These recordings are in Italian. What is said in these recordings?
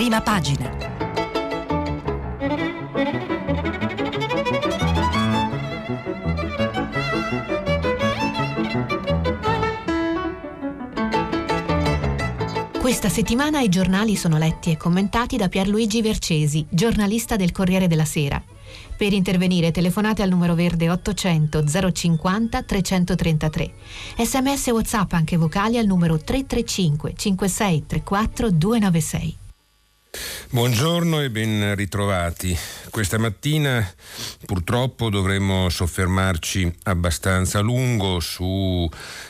Prima pagina. Questa settimana i giornali sono letti e commentati da Pierluigi Vercesi, giornalista del Corriere della Sera. Per intervenire telefonate al numero verde 800 050 333. Sms e WhatsApp anche vocali al numero 335 5634 296. Buongiorno e ben ritrovati. Questa mattina purtroppo dovremmo soffermarci abbastanza a lungo su,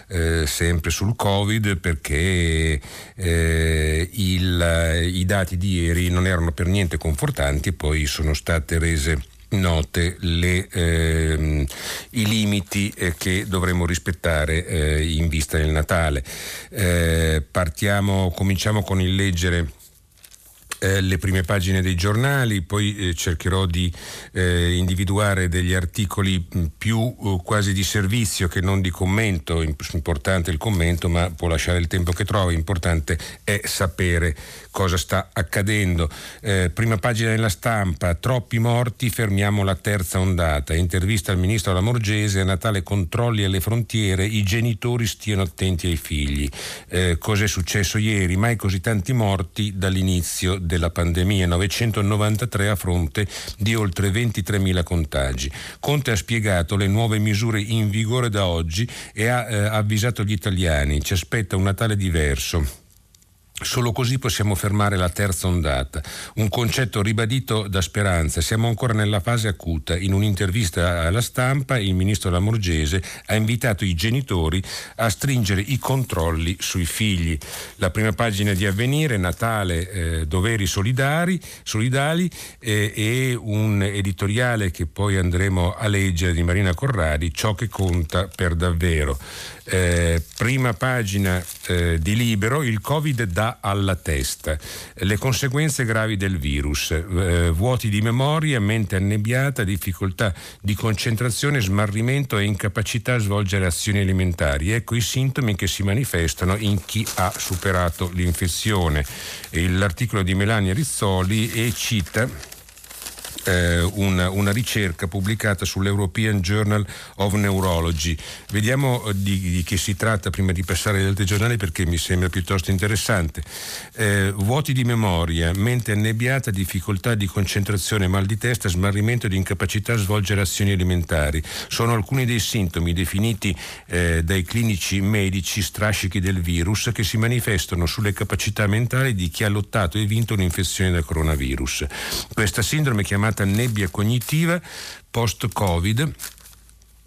eh, sempre sul Covid perché eh, il, i dati di ieri non erano per niente confortanti e poi sono state rese note le, ehm, i limiti eh, che dovremo rispettare eh, in vista del Natale. Eh, partiamo, cominciamo con il leggere eh, le prime pagine dei giornali, poi eh, cercherò di eh, individuare degli articoli mm, più eh, quasi di servizio che non di commento, importante il commento ma può lasciare il tempo che trova, importante è sapere cosa sta accadendo. Eh, prima pagina della stampa, troppi morti, fermiamo la terza ondata, intervista al ministro Lamorgese, a Natale controlli alle frontiere, i genitori stiano attenti ai figli. Cos'è successo ieri? Mai così tanti morti dall'inizio della pandemia, 993 a fronte di oltre 23.000 contagi. Conte ha spiegato le nuove misure in vigore da oggi e ha eh, avvisato gli italiani, ci aspetta un Natale diverso Solo così possiamo fermare la terza ondata, un concetto ribadito da Speranza. Siamo ancora nella fase acuta. In un'intervista alla stampa il ministro Lamorgese ha invitato i genitori a stringere i controlli sui figli. La prima pagina di Avvenire, Natale, eh, doveri solidari, solidali eh, e un editoriale che poi andremo a leggere di Marina Corradi, ciò che conta per davvero. Eh, prima pagina eh, di Libero, il Covid dà alla testa, le conseguenze gravi del virus, eh, vuoti di memoria, mente annebbiata, difficoltà di concentrazione, smarrimento e incapacità a svolgere azioni alimentari. Ecco i sintomi che si manifestano in chi ha superato l'infezione. L'articolo di Melania Rizzoli e cita eh, una, una, ricerca pubblicata sull'European Journal of Neurology. Vediamo eh, di, di, che si tratta prima di passare agli altri giornali perché mi sembra piuttosto interessante. Eh, vuoti di memoria, mente annebbiata, difficoltà di concentrazione, mal di testa, smarrimento ed incapacità a svolgere azioni alimentari. Sono alcuni dei sintomi definiti eh, dai clinici medici strascichi del virus che si manifestano sulle capacità mentali di chi ha lottato e vinto un'infezione da coronavirus. Questa sindrome chiamata chiamata nebbia cognitiva post-Covid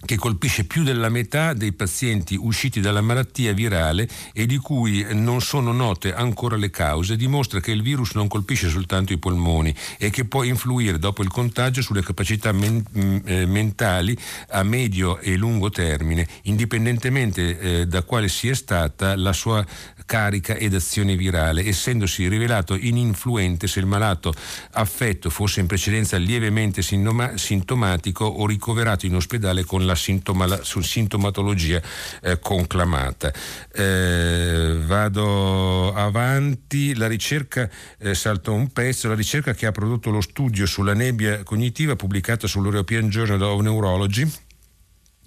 che colpisce più della metà dei pazienti usciti dalla malattia virale e di cui non sono note ancora le cause, dimostra che il virus non colpisce soltanto i polmoni e che può influire dopo il contagio sulle capacità men- mm, eh, mentali a medio e lungo termine, indipendentemente eh, da quale sia stata la sua carica ed azione virale, essendosi rivelato ininfluente se il malato affetto fosse in precedenza lievemente sintoma- sintomatico o ricoverato in ospedale con la sintoma- sintomatologia eh, conclamata. Eh, vado avanti, la ricerca, eh, salto un pezzo, la ricerca che ha prodotto lo studio sulla nebbia cognitiva pubblicata sull'European Journal of Neurology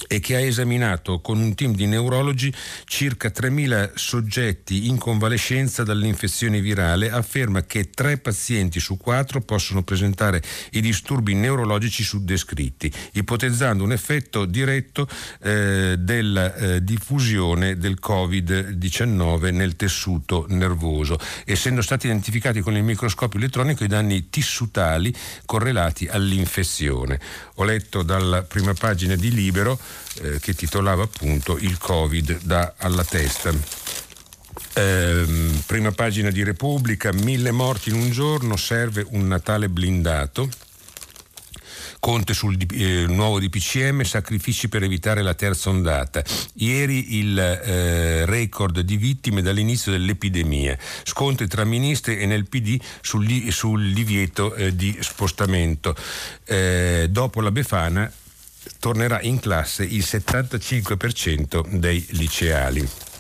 e che ha esaminato con un team di neurologi circa 3.000 soggetti in convalescenza dall'infezione virale, afferma che tre pazienti su quattro possono presentare i disturbi neurologici suddescritti, ipotizzando un effetto diretto eh, della eh, diffusione del Covid-19 nel tessuto nervoso, essendo stati identificati con il microscopio elettronico i danni tissutali correlati all'infezione. Ho letto dalla prima pagina di Libero eh, che titolava appunto Il Covid da alla testa. Eh, prima pagina di Repubblica, mille morti in un giorno, serve un Natale blindato. Conte sul eh, nuovo DPCM, sacrifici per evitare la terza ondata. Ieri il eh, record di vittime dall'inizio dell'epidemia. Scontri tra ministri e nel PD sul, sul divieto eh, di spostamento. Eh, dopo la Befana tornerà in classe il 75% dei liceali.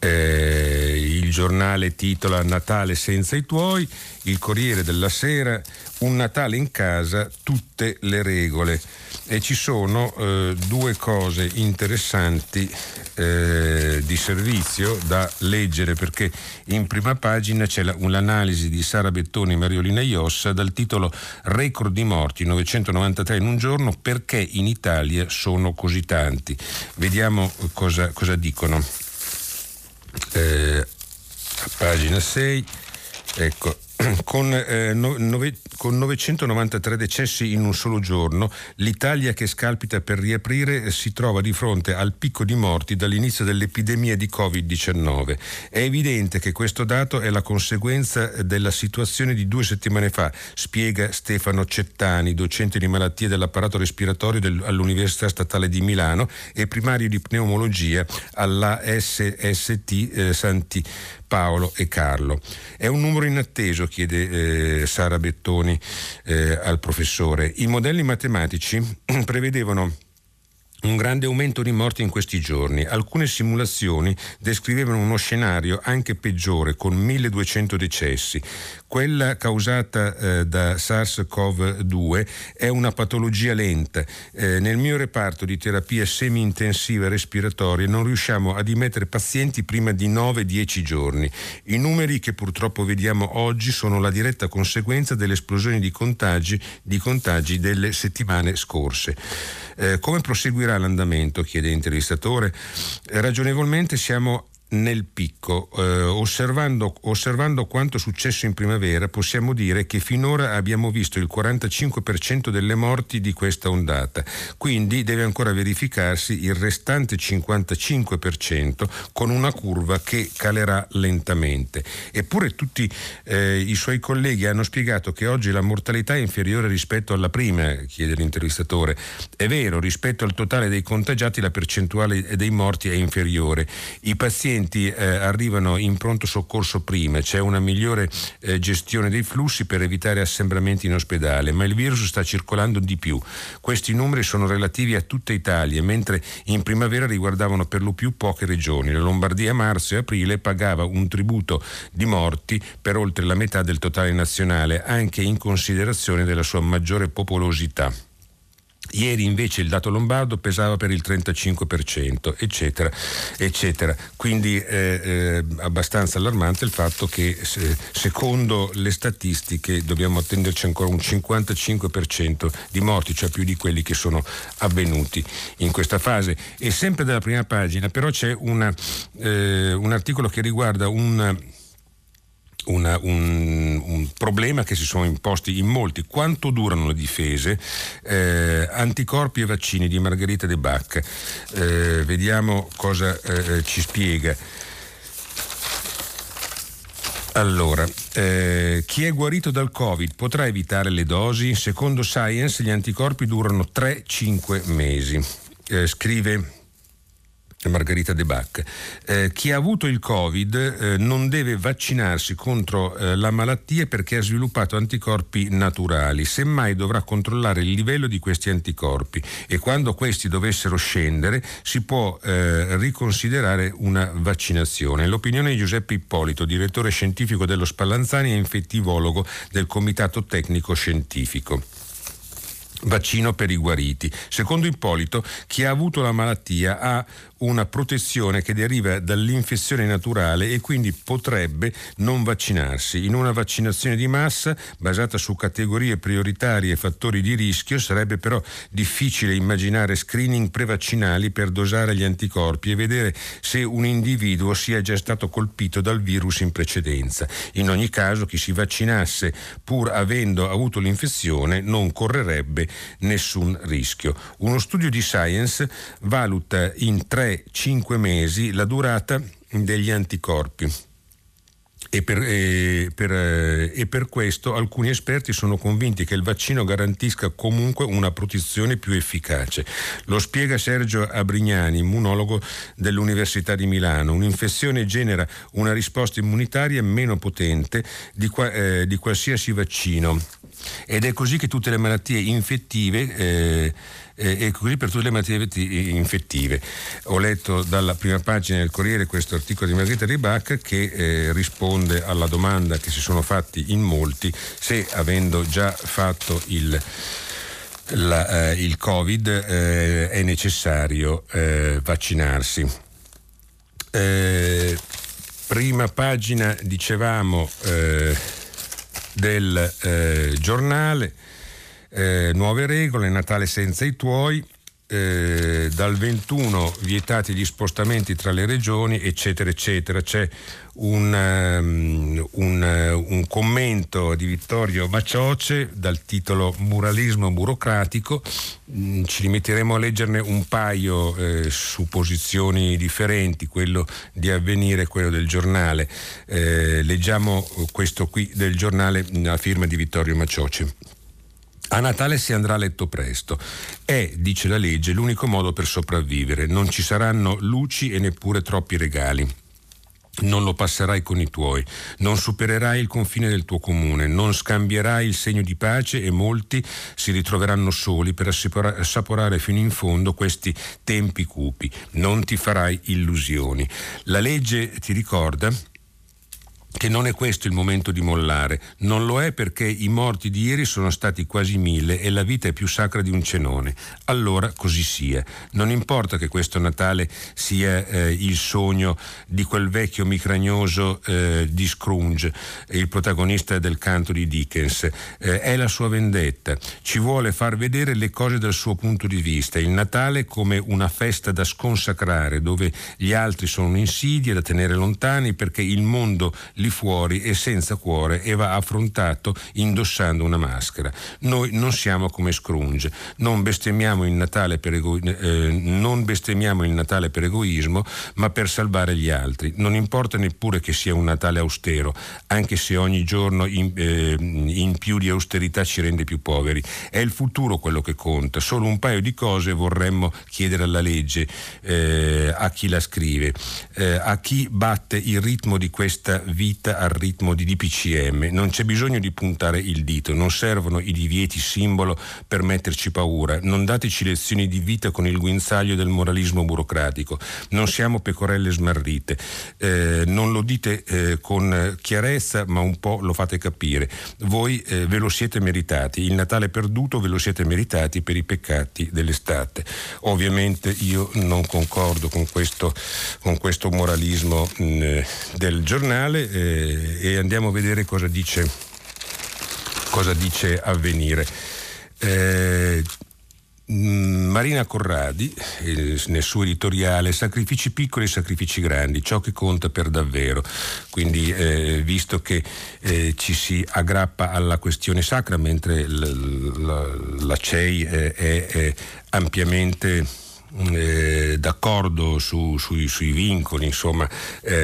Eh, il giornale titola Natale senza i tuoi, il Corriere della Sera, un Natale in casa, tutte le regole. E ci sono eh, due cose interessanti eh, di servizio da leggere perché in prima pagina c'è la, un'analisi di Sara Bettoni e Mariolina Iossa dal titolo Record di morti 993 in un giorno perché in Italia sono così tanti. Vediamo cosa, cosa dicono. Eh, a pagina 6, ecco, con, eh, nove, con, 993 decessi in un solo giorno, l'Italia che scalpita per riaprire si trova di fronte al picco di morti dall'inizio dell'epidemia di Covid-19. È evidente che questo dato è la conseguenza della situazione di due settimane fa, spiega Stefano Cettani, docente di malattie dell'apparato respiratorio del, all'Università Statale di Milano e primario di pneumologia alla SST eh, Santi Paolo e Carlo. È un numero inatteso, chiede eh, Sara Bettoni eh, al professore. I modelli matematici prevedevano un grande aumento di morti in questi giorni. Alcune simulazioni descrivevano uno scenario anche peggiore, con 1200 decessi. Quella causata eh, da SARS-CoV-2 è una patologia lenta. Eh, nel mio reparto di terapia semi-intensiva respiratoria non riusciamo a dimettere pazienti prima di 9-10 giorni. I numeri che purtroppo vediamo oggi sono la diretta conseguenza dell'esplosione di contagi, di contagi delle settimane scorse. Eh, come proseguirà l'andamento? chiede l'intervistatore. Ragionevolmente siamo nel picco. Eh, osservando, osservando, quanto successo in primavera, possiamo dire che finora abbiamo visto il 45% delle morti di questa ondata, quindi deve ancora verificarsi il restante 55% con una curva che calerà lentamente. Eppure tutti eh, i suoi colleghi hanno spiegato che oggi la mortalità è inferiore rispetto alla prima, chiede l'intervistatore. È vero, rispetto al totale dei contagiati la percentuale dei morti è inferiore. I pazienti pazienti eh, arrivano in pronto soccorso prima, c'è una migliore eh, gestione dei flussi per evitare assembramenti in ospedale, ma il virus sta circolando di più. Questi numeri sono relativi a tutta Italia, mentre in primavera riguardavano per lo più poche regioni. La Lombardia a marzo e aprile pagava un tributo di morti per oltre la metà del totale nazionale, anche in considerazione della sua maggiore popolosità. Ieri invece il dato lombardo pesava per il 35%, eccetera, eccetera. Quindi è eh, eh, abbastanza allarmante il fatto che se, secondo le statistiche dobbiamo attenderci ancora un 55% di morti, cioè più di quelli che sono avvenuti in questa fase. E sempre dalla prima pagina però c'è una, eh, un articolo che riguarda un una, un, un, problema che si sono imposti in molti. Quanto durano le difese? Eh, anticorpi e vaccini di Margherita De Bach. Eh, vediamo cosa eh, ci spiega. Allora, eh, chi è guarito dal Covid potrà evitare le dosi? Secondo Science gli anticorpi durano 3-5 mesi. Eh, scrive Margherita De Bac. Eh, chi ha avuto il Covid eh, non deve vaccinarsi contro eh, la malattia perché ha sviluppato anticorpi naturali, semmai dovrà controllare il livello di questi anticorpi e quando questi dovessero scendere si può eh, riconsiderare una vaccinazione. L'opinione di Giuseppe Ippolito, direttore scientifico dello Spallanzani e infettivologo del Comitato Tecnico Scientifico vaccino per i guariti. Secondo Ippolito, chi ha avuto la malattia ha una protezione che deriva dall'infezione naturale e quindi potrebbe non vaccinarsi. In una vaccinazione di massa basata su categorie prioritarie e fattori di rischio sarebbe però difficile immaginare screening prevaccinali per dosare gli anticorpi e vedere se un individuo sia già stato colpito dal virus in precedenza. In ogni caso chi si vaccinasse pur avendo avuto l'infezione non correrebbe nessun rischio. Uno studio di Science valuta in 3-5 mesi la durata degli anticorpi. E per, e, per, e per, questo alcuni esperti sono convinti che il vaccino garantisca comunque una protezione più efficace. Lo spiega Sergio Abrignani, immunologo dell'Università di Milano. Un'infezione genera una risposta immunitaria meno potente di, qua, eh, di qualsiasi vaccino ed è così che tutte le malattie infettive eh, eh, e così per tutte le malattie infettive. Ho letto dalla prima pagina del Corriere questo articolo di Margherita Ribacca che eh, risponde alla domanda che si sono fatti in molti se avendo già fatto il la, eh, il Covid eh, è necessario eh, vaccinarsi. Eh, prima pagina, dicevamo, eh, del eh, nuove regole, Natale senza i tuoi, eh, dal 21 vietati gli spostamenti tra le regioni, eccetera, eccetera. C'è un, um, un, uh, un commento di Vittorio Macioce dal titolo Muralismo burocratico. Mm, ci limiteremo a leggerne un paio eh, su posizioni differenti, quello di avvenire e quello del giornale. Eh, leggiamo questo qui del giornale a firma di Vittorio Macioce. A Natale si andrà a letto presto. È, dice la legge, l'unico modo per sopravvivere. Non ci saranno luci e neppure troppi regali. Non lo passerai con i tuoi, non supererai il confine del tuo comune, non scambierai il segno di pace e molti si ritroveranno soli per assaporare fino in fondo questi tempi cupi. Non ti farai illusioni. La legge ti ricorda che non è questo il momento di mollare, non lo è perché i morti di ieri sono stati quasi mille e la vita è più sacra di un cenone. Allora così sia. Non importa che questo Natale sia eh, il sogno di quel vecchio micragnoso eh, di Scrooge, il protagonista del canto di Dickens, eh, è la sua vendetta. Ci vuole far vedere le cose dal suo punto di vista. Il Natale come una festa da sconsacrare, dove gli altri sono un'insidia da tenere lontani perché il mondo lì fuori e senza cuore e va affrontato indossando una maschera. Noi non siamo come Scrooge, non bestemmiamo il Natale per, ego- eh, non bestemmiamo il Natale per egoismo, ma per salvare gli altri. Non importa neppure che sia un Natale austero, anche se ogni giorno in, eh, in più di austerità ci rende più poveri. È il futuro quello che conta. Solo un paio di cose vorremmo chiedere alla legge, eh, a chi la scrive, eh, a chi batte il ritmo di questa vita vita al ritmo di DPCM. Non c'è bisogno di puntare il dito, non servono i divieti simbolo per metterci paura. Non dateci lezioni di vita con il guinzaglio del moralismo burocratico. Non siamo pecorelle smarrite. Eh, non lo dite eh, con chiarezza, ma un po' lo fate capire. Voi eh, ve lo siete meritati. Il Natale perduto ve lo siete meritati per i peccati dell'estate. Ovviamente io non concordo con questo, con questo moralismo mh, mm, del giornale eh, e andiamo a vedere cosa dice, cosa dice Avvenire. Eh, mm, Marina Corradi, nel suo editoriale, sacrifici piccoli e sacrifici grandi, ciò che conta per davvero. Quindi, eh, visto che eh, ci si aggrappa alla questione sacra, mentre l- l- la CEI eh, è ampiamente eh, d'accordo su, sui, sui, vincoli insomma, eh,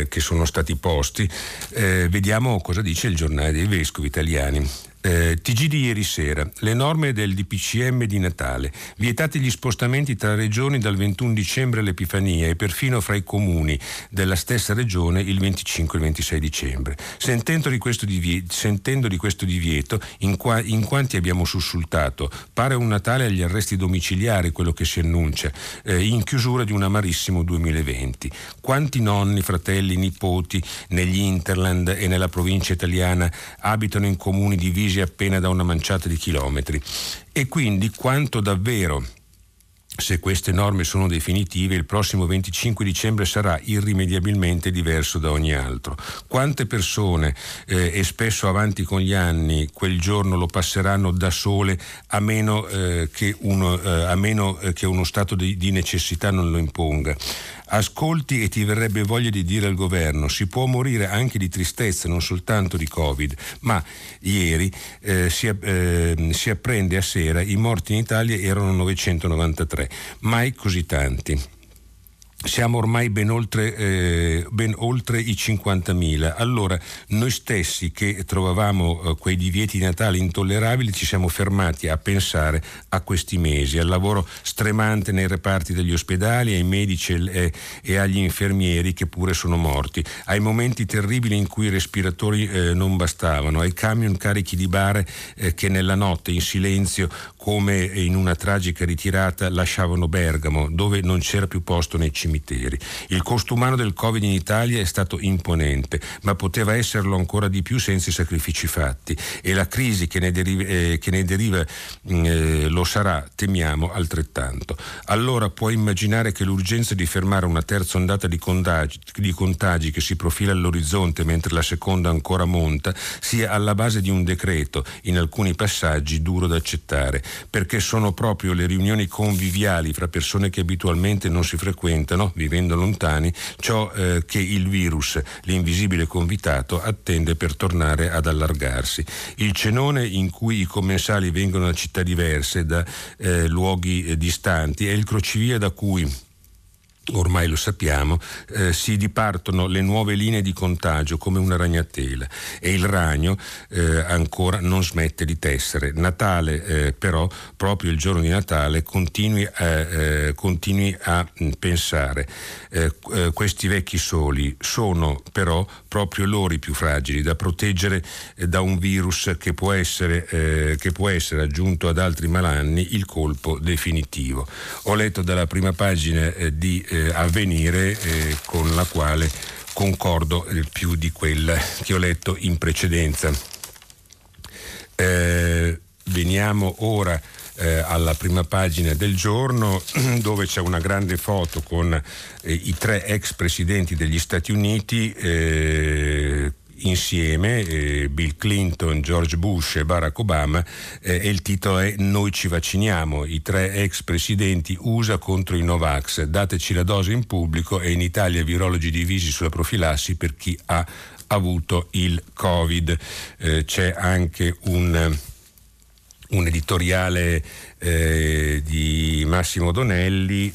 eh, che sono stati posti, eh, vediamo cosa dice il giornale dei vescovi italiani. Eh, TG di ieri sera, le norme del DPCM di Natale, vietati gli spostamenti tra regioni dal 21 dicembre all'Epifania e perfino fra i comuni della stessa regione il 25 e il 26 dicembre. Sentendo di questo divieto, di questo divieto in, qua, in, quanti abbiamo sussultato, pare un Natale agli arresti domiciliari quello che si annuncia, eh, in chiusura di un amarissimo 2020. Quanti nonni, fratelli, nipoti negli Interland e nella provincia italiana abitano in comuni divisi divisi appena da una manciata di chilometri. E quindi quanto davvero se queste norme sono definitive, il prossimo 25 dicembre sarà irrimediabilmente diverso da ogni altro. Quante persone, eh, e spesso avanti con gli anni, quel giorno lo passeranno da sole a meno, eh, che, uno, eh, a meno eh, che, uno, stato di, di necessità non lo imponga? Ascolti e ti verrebbe voglia di dire al governo, si può morire anche di tristezza, non soltanto di Covid, ma ieri eh, si, eh, si apprende a sera i morti in Italia erano 993, mai così tanti. Siamo ormai ben oltre, eh, ben oltre, i 50.000. Allora, noi stessi che trovavamo eh, quei divieti di Natale intollerabili ci siamo fermati a pensare a questi mesi, al lavoro stremante nei reparti degli ospedali, ai medici e, e agli infermieri che pure sono morti, ai momenti terribili in cui i respiratori eh, non bastavano, ai camion carichi di bare eh, che nella notte in silenzio come in una tragica ritirata lasciavano Bergamo, dove non c'era più posto nei cimiteri. Il costo umano del Covid in Italia è stato imponente, ma poteva esserlo ancora di più senza i sacrifici fatti e la crisi che ne deriva, eh, che ne deriva mm, eh, lo sarà, temiamo, altrettanto. Allora puoi immaginare che l'urgenza di fermare una terza ondata di contagi, di contagi che si profila all'orizzonte mentre la seconda ancora monta sia alla base di un decreto, in alcuni passaggi duro da accettare perché sono proprio le riunioni conviviali fra persone che abitualmente non si frequentano, vivendo lontani, ciò eh, che il virus, l'invisibile convitato, attende per tornare ad allargarsi. Il cenone in cui i commensali vengono da città diverse, da eh, luoghi eh, distanti, è il crocevia da cui ormai lo sappiamo, eh, si dipartono le nuove linee di contagio come una ragnatela e il ragno eh, ancora non smette di tessere. Natale eh, però, proprio il giorno di Natale, continui a, eh, continui a mh, pensare. Eh, eh, questi vecchi soli sono però proprio loro i più fragili da proteggere da un virus che può, essere, che può essere aggiunto ad altri malanni il colpo definitivo. Ho letto dalla prima pagina di eh, avvenire eh, con la quale concordo più di quella che ho letto in precedenza. Eh, veniamo ora eh, alla prima pagina del giorno dove c'è una grande foto con eh, i tre ex presidenti degli Stati Uniti eh, insieme, eh, Bill Clinton, George Bush e Barack Obama, eh, e il titolo è Noi ci vacciniamo, i tre ex presidenti USA contro i Novax, dateci la dose in pubblico e in Italia virologi divisi sulla profilassi per chi ha avuto il Covid. Eh, c'è anche un un editoriale eh, di Massimo Donelli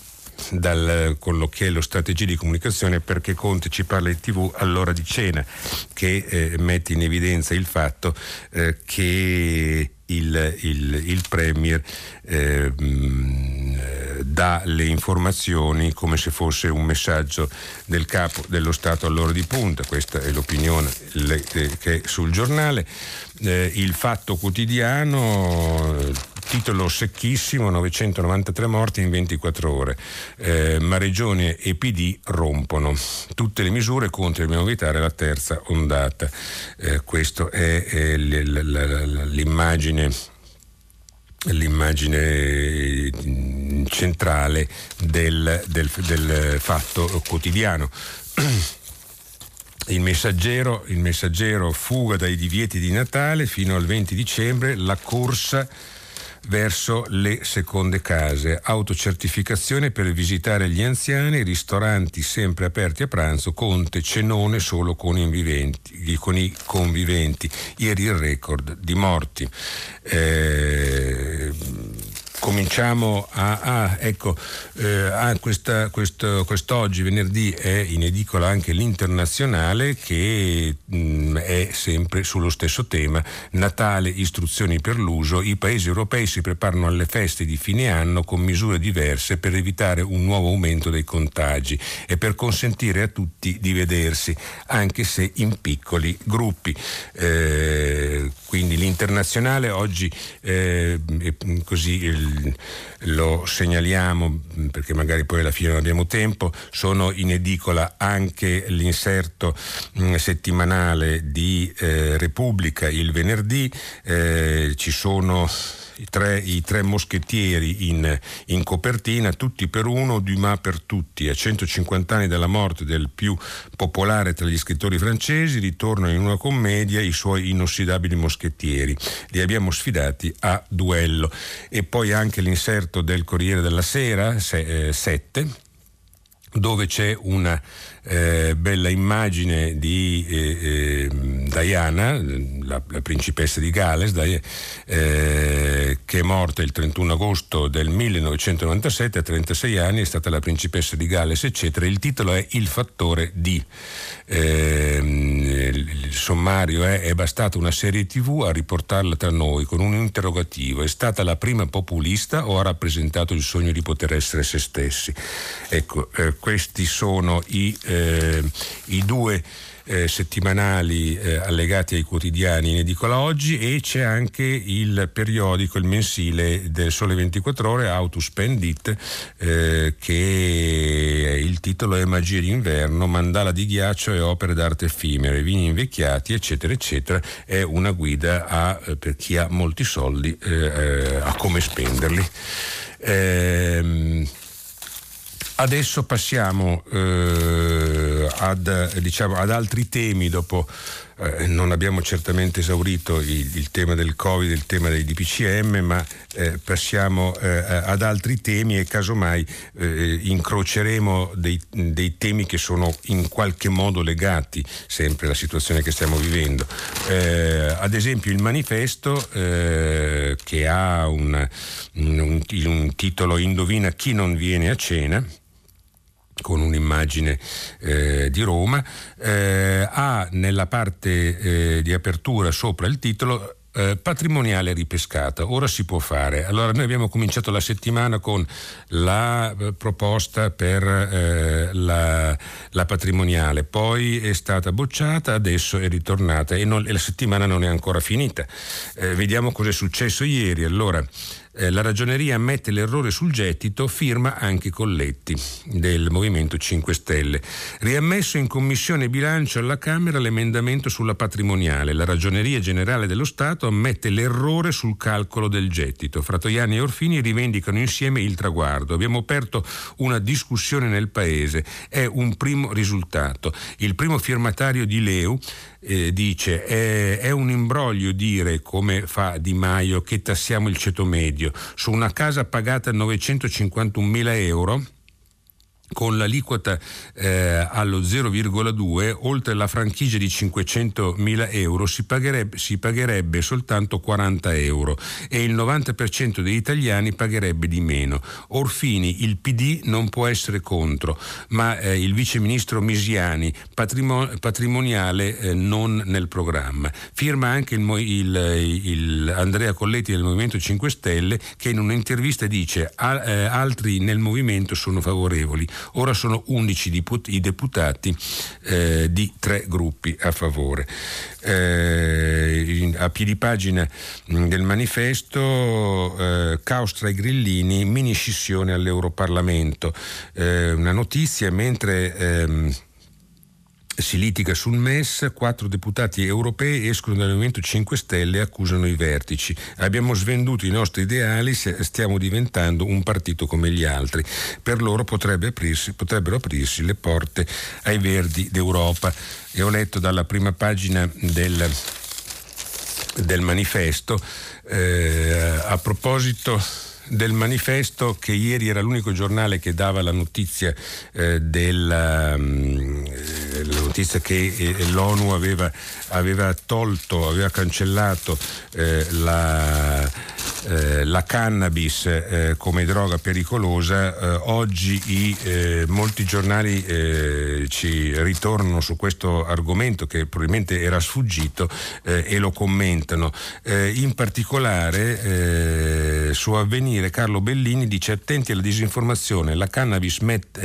dal colloquiello strategia di comunicazione perché Conte ci parla in tv all'ora di cena che eh, mette in evidenza il fatto eh, che il, il, il Premier eh, dà le informazioni come se fosse un messaggio del capo dello Stato all'ora di punta, questa è l'opinione le, che è sul giornale. Eh, il fatto quotidiano titolo secchissimo, 993 morti in 24 ore, eh, ma Regione e PD rompono tutte le misure contro dobbiamo evitare la terza ondata. Eh, questa è, è l'immagine l'immagine centrale del, del, del fatto quotidiano. Il messaggero, il messaggero fuga dai divieti di Natale fino al 20 dicembre, la corsa verso le seconde case, autocertificazione per visitare gli anziani, ristoranti sempre aperti a pranzo, conte, cenone solo con, con i conviventi. Ieri il record di morti. Eh, cominciamo a, ah, ecco, eh, ah, questa, questo, quest'oggi, venerdì, è in edicola anche l'internazionale che mh, mm, è sempre sullo stesso tema, Natale, istruzioni per l'uso, i paesi europei si preparano alle feste di fine anno con misure diverse per evitare un nuovo aumento dei contagi e per consentire a tutti di vedersi, anche se in piccoli gruppi. Eh, quindi l'internazionale oggi eh, così il, lo segnaliamo perché magari poi alla fine non abbiamo tempo, sono in edicola anche l'inserto mh, settimanale di eh, Repubblica il venerdì, eh, ci sono i tre, i tre moschettieri in, in, copertina, tutti per uno, Dumas per tutti. A 150 anni dalla morte del più popolare tra gli scrittori francesi, ritornano in una commedia i suoi inossidabili moschettieri. Li abbiamo sfidati a duello. E poi anche l'inserto del Corriere della Sera, 7, eh, dove c'è una eh, bella immagine di, eh, ehm, Diana, la, la, principessa di Galles, eh, che è morta il 31 agosto del 1997 a 36 anni, è stata la principessa di Galles, eccetera. Il titolo è Il fattore di. Eh, il sommario è è bastata una serie tv a riportarla tra noi con un interrogativo. È stata la prima populista o ha rappresentato il sogno di poter essere se stessi? Ecco, eh, questi sono i, eh, i due eh, settimanali eh, allegati ai quotidiani in edicola oggi e c'è anche il periodico, il mensile del Sole 24 Ore, How to Spend It, eh, che il titolo è Magie d'inverno, mandala di ghiaccio e opere d'arte effimere, vini invecchiati, eccetera, eccetera. È una guida a, eh, per chi ha molti soldi eh, eh, a come spenderli. Ehm, Adesso passiamo eh, ad, diciamo, ad, altri temi, dopo eh, non abbiamo certamente esaurito il, il, tema del Covid, il tema dei DPCM, ma eh, passiamo eh, ad altri temi e casomai eh, incroceremo dei, dei, temi che sono in qualche modo legati sempre alla situazione che stiamo vivendo. Eh, ad esempio il manifesto che ha un, un, un titolo Indovina chi non viene a cena con un'immagine eh, di Roma, eh, ha nella parte eh, di apertura sopra il titolo eh, patrimoniale ripescata. Ora si può fare. Allora noi abbiamo cominciato la settimana con la eh, proposta per eh, la, la, patrimoniale, poi è stata bocciata, adesso è ritornata e, non, la settimana non è ancora finita. Eh, vediamo cosa è successo ieri. Allora, eh, la ragioneria ammette l'errore sul gettito, firma anche Colletti del Movimento 5 Stelle. Riammesso in Commissione Bilancio alla Camera l'emendamento sulla patrimoniale. La ragioneria generale dello Stato ammette l'errore sul calcolo del gettito. Fratoiani e Orfini rivendicano insieme il traguardo. Abbiamo aperto una discussione nel Paese. È un primo risultato. Il primo firmatario di Leu eh, dice è, è un imbroglio dire come fa Di Maio che tassiamo il ceto medio. Su una casa pagata 951 mila euro con l'aliquota eh, allo 0,2 oltre la franchigia di 500 mila euro si pagherebbe, si pagherebbe, soltanto 40 euro e il 90% degli italiani pagherebbe di meno. Orfini, il PD non può essere contro, ma eh, il viceministro Misiani, patrimon- patrimoniale eh, non nel programma. Firma anche il, il, il Andrea Colletti del Movimento 5 Stelle che in un'intervista dice eh, altri nel movimento sono favorevoli ora sono 11 i deputati eh, di tre gruppi a favore. Eh, a piedi pagina mm, del manifesto eh, caos tra i grillini, mini scissione all'Europarlamento. Eh, una notizia mentre ehm, si litiga sul MES, quattro deputati europei escono dal Movimento 5 Stelle e accusano i vertici. Abbiamo svenduto i nostri ideali, stiamo diventando un partito come gli altri. Per loro potrebbe aprirsi, potrebbero aprirsi le porte ai verdi d'Europa. E ho letto dalla prima pagina del, del manifesto eh, a proposito del manifesto che ieri era l'unico giornale che dava la notizia eh, della um, la notizia che eh, l'ONU aveva, aveva, tolto, aveva cancellato eh, la, eh, la, cannabis eh, come droga pericolosa, eh, oggi i, molti giornali ci ritornano su questo argomento che probabilmente era sfuggito e lo commentano. in particolare su Avvenire Carlo Bellini dice attenti alla disinformazione, la cannabis, met,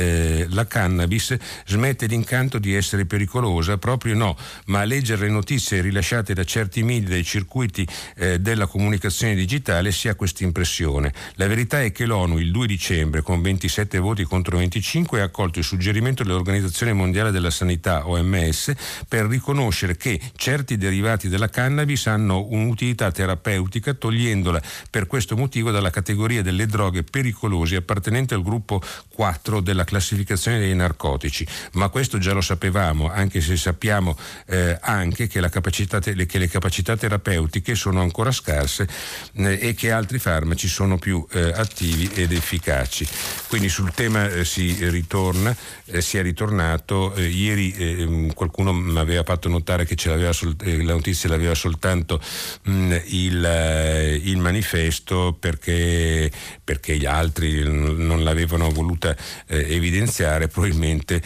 la cannabis smette d'incanto di essere pericolosa? Proprio no, ma a leggere le notizie rilasciate da certi media dai circuiti eh, della comunicazione digitale si ha questa impressione. La verità è che l'ONU il 2 dicembre con 27 voti contro 25 ha accolto il suggerimento dell'Organizzazione Mondiale della Sanità OMS per riconoscere che certi derivati della cannabis hanno un'utilità terapeutica togliendola per questo motivo dalla categoria delle droghe pericolose appartenente al gruppo 4 della classificazione dei narcotici. Ma questo già lo sapevamo anche se sappiamo eh, anche che, capacità, che, le capacità terapeutiche sono ancora scarse eh, e che altri farmaci sono più eh, attivi ed efficaci. Quindi sul tema eh, si ritorna, eh, si è ritornato. Eh, ieri ehm, qualcuno mi aveva fatto notare che sol- eh, la notizia l'aveva soltanto mh, il, il, manifesto perché, perché, gli altri non l'avevano voluta evidenziare, probabilmente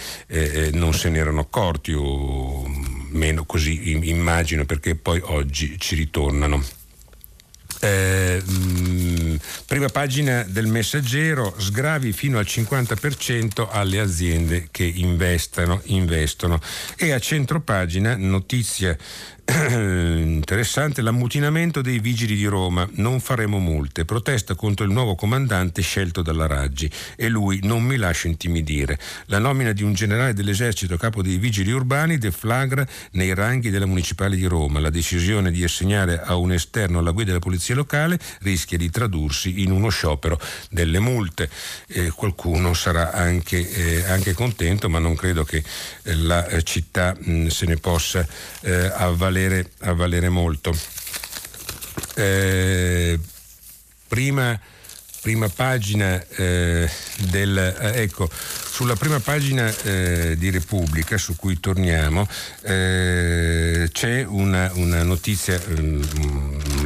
non se ne erano accorti o meno così immagino perché poi oggi ci ritornano. Eh, mh, prima pagina del messaggero, sgravi fino al 50% alle aziende che investano, investono. E a centro pagina, notizia Interessante l'ammutinamento dei vigili di Roma. Non faremo multe. Protesta contro il nuovo comandante scelto dalla Raggi e lui non mi lascia intimidire. La nomina di un generale dell'esercito capo dei vigili urbani deflagra nei ranghi della municipale di Roma. La decisione di assegnare a un esterno alla guida della polizia locale rischia di tradursi in uno sciopero delle multe. Eh, qualcuno sarà anche, eh, anche, contento, ma non credo che eh, la città mh, se ne possa eh, avvalere valere, a valere molto. Eh, prima, prima, pagina eh, del... Eh, ecco, sulla prima pagina eh, di Repubblica, su cui torniamo, eh, c'è una, una notizia eh,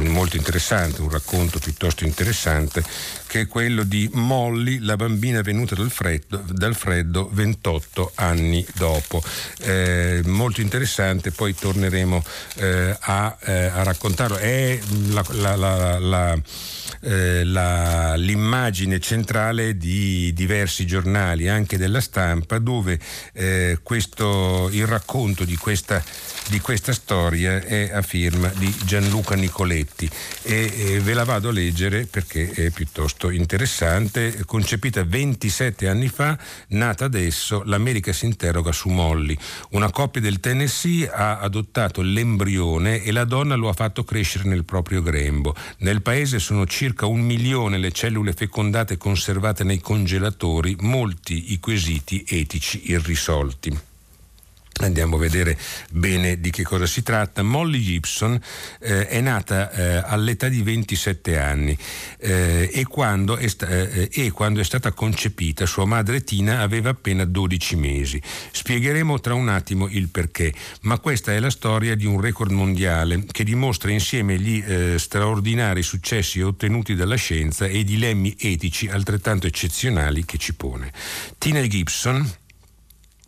molto interessante, un racconto piuttosto interessante, che è quello di Molly, la bambina venuta dal freddo, dal freddo 28 anni dopo. Eh, molto interessante, poi torneremo eh, a, eh, a, raccontarlo. È la, la, la, l'immagine centrale di diversi giornali, anche della stampa dove eh, questo, il racconto di questa, di questa, storia è a firma di Gianluca Nicoletti e, e ve la vado a leggere perché è piuttosto interessante. Concepita 27 anni fa, nata adesso, l'America si interroga su Molly. Una coppia del Tennessee ha adottato l'embrione e la donna lo ha fatto crescere nel proprio grembo. Nel paese sono circa un milione le cellule fecondate conservate nei congelatori, molti i quesiti etici irrisolti. Andiamo a vedere bene di che cosa si tratta. Molly Gibson eh, è nata eh, all'età di 27 anni eh, e, quando sta- eh, e, quando è stata concepita sua madre Tina aveva appena 12 mesi. Spiegheremo tra un attimo il perché, ma questa è la storia di un record mondiale che dimostra insieme gli eh, straordinari successi ottenuti dalla scienza e i dilemmi etici altrettanto eccezionali che ci pone. Tina Gibson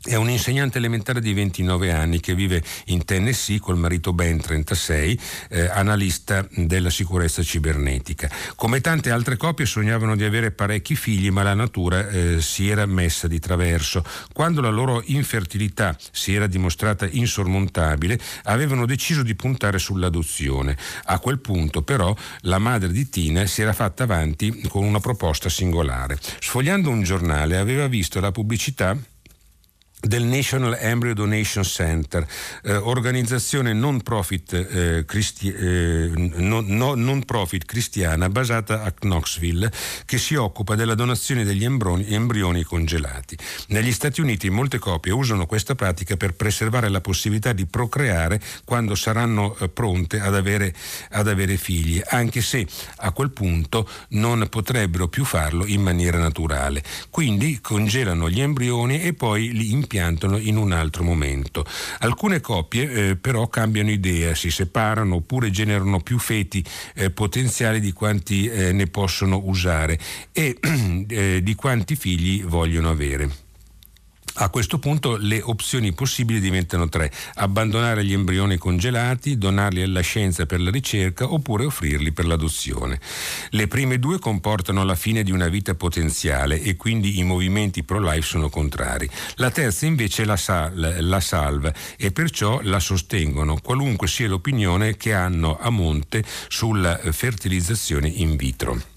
è un insegnante elementare di 29 anni che vive in Tennessee col marito Ben 36, eh, analista della sicurezza cibernetica. Come tante altre coppie sognavano di avere parecchi figli, ma la natura eh, si era messa di traverso. Quando la loro infertilità si era dimostrata insormontabile, avevano deciso di puntare sull'adozione. A quel punto però la madre di Tina si era fatta avanti con una proposta singolare. Sfogliando un giornale aveva visto la pubblicità del National Embryo Donation Center, eh, organizzazione non profit, eh, cristi- eh, non, no, non profit, cristiana basata a Knoxville che si occupa della donazione degli embrioni, embrioni, congelati. Negli Stati Uniti molte coppie usano questa pratica per preservare la possibilità di procreare quando saranno eh, pronte ad avere, ad avere figli, anche se a quel punto non potrebbero più farlo in maniera naturale. Quindi congelano gli embrioni e poi li impiantano impiantano in un altro momento. Alcune coppie eh, però cambiano idea, si separano oppure generano più feti eh, potenziali di quanti eh, ne possono usare e eh, di quanti figli vogliono avere. A questo punto le opzioni possibili diventano tre, abbandonare gli embrioni congelati, donarli alla scienza per la ricerca oppure offrirli per l'adozione. Le prime due comportano la fine di una vita potenziale e quindi i movimenti pro-life sono contrari. La terza invece la, sal- la salva e perciò la sostengono, qualunque sia l'opinione che hanno a monte sulla fertilizzazione in vitro.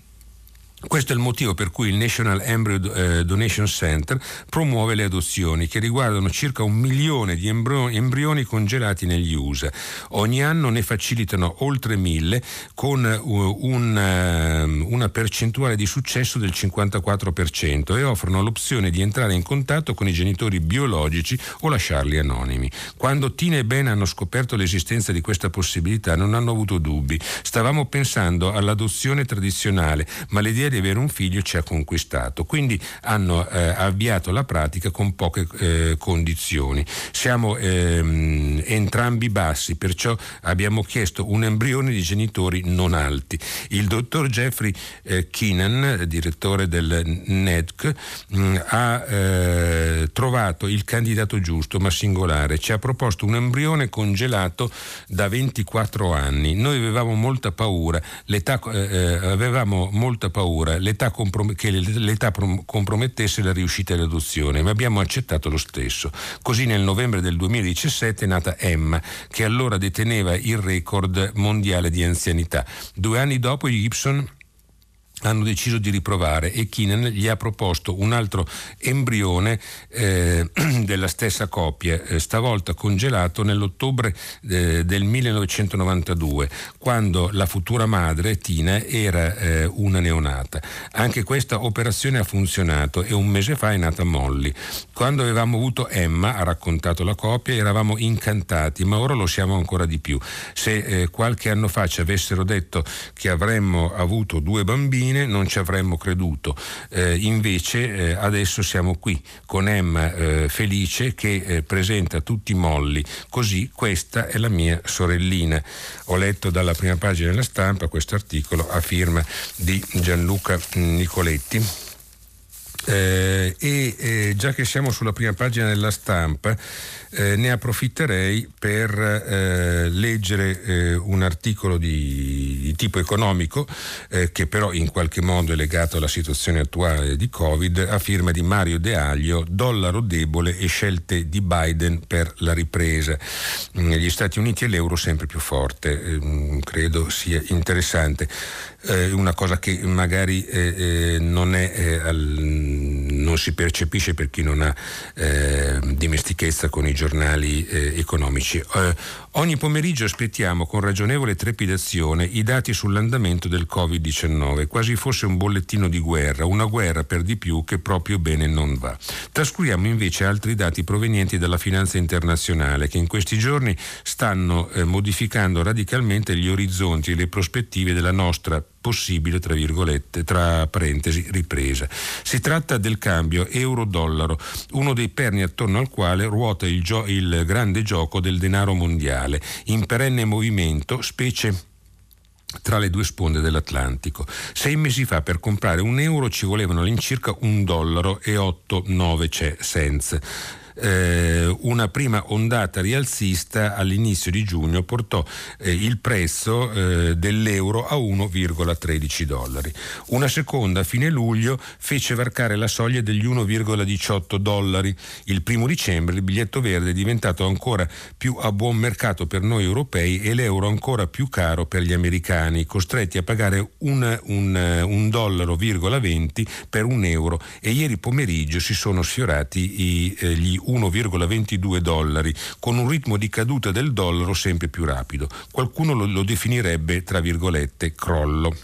Questo è il motivo per cui il National Embryo eh, Donation Center promuove le adozioni che riguardano circa un milione di embrioni congelati negli USA. Ogni anno ne facilitano oltre mille con un, uh, una percentuale di successo del 54% e offrono l'opzione di entrare in contatto con i genitori biologici o lasciarli anonimi. Quando Tina e Ben hanno scoperto l'esistenza di questa possibilità non hanno avuto dubbi. Stavamo pensando all'adozione tradizionale, ma l'idea di avere un figlio ci ha conquistato. Quindi hanno eh, avviato la pratica con poche eh, condizioni. Siamo ehm, entrambi bassi, perciò abbiamo chiesto un embrione di genitori non alti. Il dottor Jeffrey eh, Keenan, direttore del NEDC, mh, mm, ha eh, trovato il candidato giusto ma singolare. Ci ha proposto un embrione congelato da 24 anni. Noi avevamo molta paura, l'età, eh, eh, avevamo molta paura l'età comprom- che l'età compromettesse la riuscita dell'adozione, ma abbiamo accettato lo stesso. Così nel novembre del 2017 è nata Emma, che allora deteneva il record mondiale di anzianità. Due anni dopo Gibson hanno deciso di riprovare e Keenan gli ha proposto un altro embrione eh, della stessa coppia, eh, stavolta congelato nell'ottobre eh, del 1992, quando la futura madre, Tina, era eh, una neonata. Anche questa operazione ha funzionato e un mese fa è nata Molly. Quando avevamo avuto Emma, ha raccontato la coppia, eravamo incantati, ma ora lo siamo ancora di più. Se eh, qualche anno fa ci avessero detto che avremmo avuto due bambini, fine non ci avremmo creduto. Eh, invece eh, adesso siamo qui con Emma eh, felice che eh, presenta tutti i molli. Così questa è la mia sorellina. Ho letto dalla prima pagina della stampa questo articolo a firma di Gianluca Nicoletti. Eh, e eh, già che siamo sulla prima pagina della stampa, eh, ne approfitterei per eh, leggere eh, un articolo di, di tipo economico eh, che però in qualche modo è legato alla situazione attuale di Covid a firma di Mario De Aglio, dollaro debole e scelte di Biden per la ripresa. Mm, gli Stati Uniti e l'euro sempre più forte, mm, credo sia interessante. Eh, una cosa che magari eh, non, è, al, non si percepisce per chi non ha dimestichezza con i giornali eh, economici. Eh, ogni pomeriggio aspettiamo con ragionevole trepidazione i dati sull'andamento del Covid-19, quasi fosse un bollettino di guerra, una guerra per di più che proprio bene non va. Trascuriamo invece altri dati provenienti dalla finanza internazionale che in questi giorni stanno eh, modificando radicalmente gli orizzonti e le prospettive della nostra possibile, tra virgolette, tra parentesi, ripresa. Si tratta del cambio euro-dollaro, uno dei perni attorno al quale ruota il, gio- il grande gioco del denaro mondiale, in perenne movimento, specie tra le due sponde dell'Atlantico. Sei mesi fa per comprare un euro ci volevano all'incirca un dollaro e 8-9 cents eh, una prima ondata rialzista all'inizio di giugno portò eh, il prezzo eh, dell'euro a 1,13 dollari. Una seconda a fine luglio fece varcare la soglia degli 1,18 dollari. Il primo dicembre il biglietto verde è diventato ancora più a buon mercato per noi europei e l'euro ancora più caro per gli americani, costretti a pagare un, un, un dollaro,20 per un euro e ieri pomeriggio si sono sfiorati i, eh, gli 1,22 dollari, con un ritmo di caduta del dollaro sempre più rapido. Qualcuno lo, lo definirebbe, tra virgolette, crollo.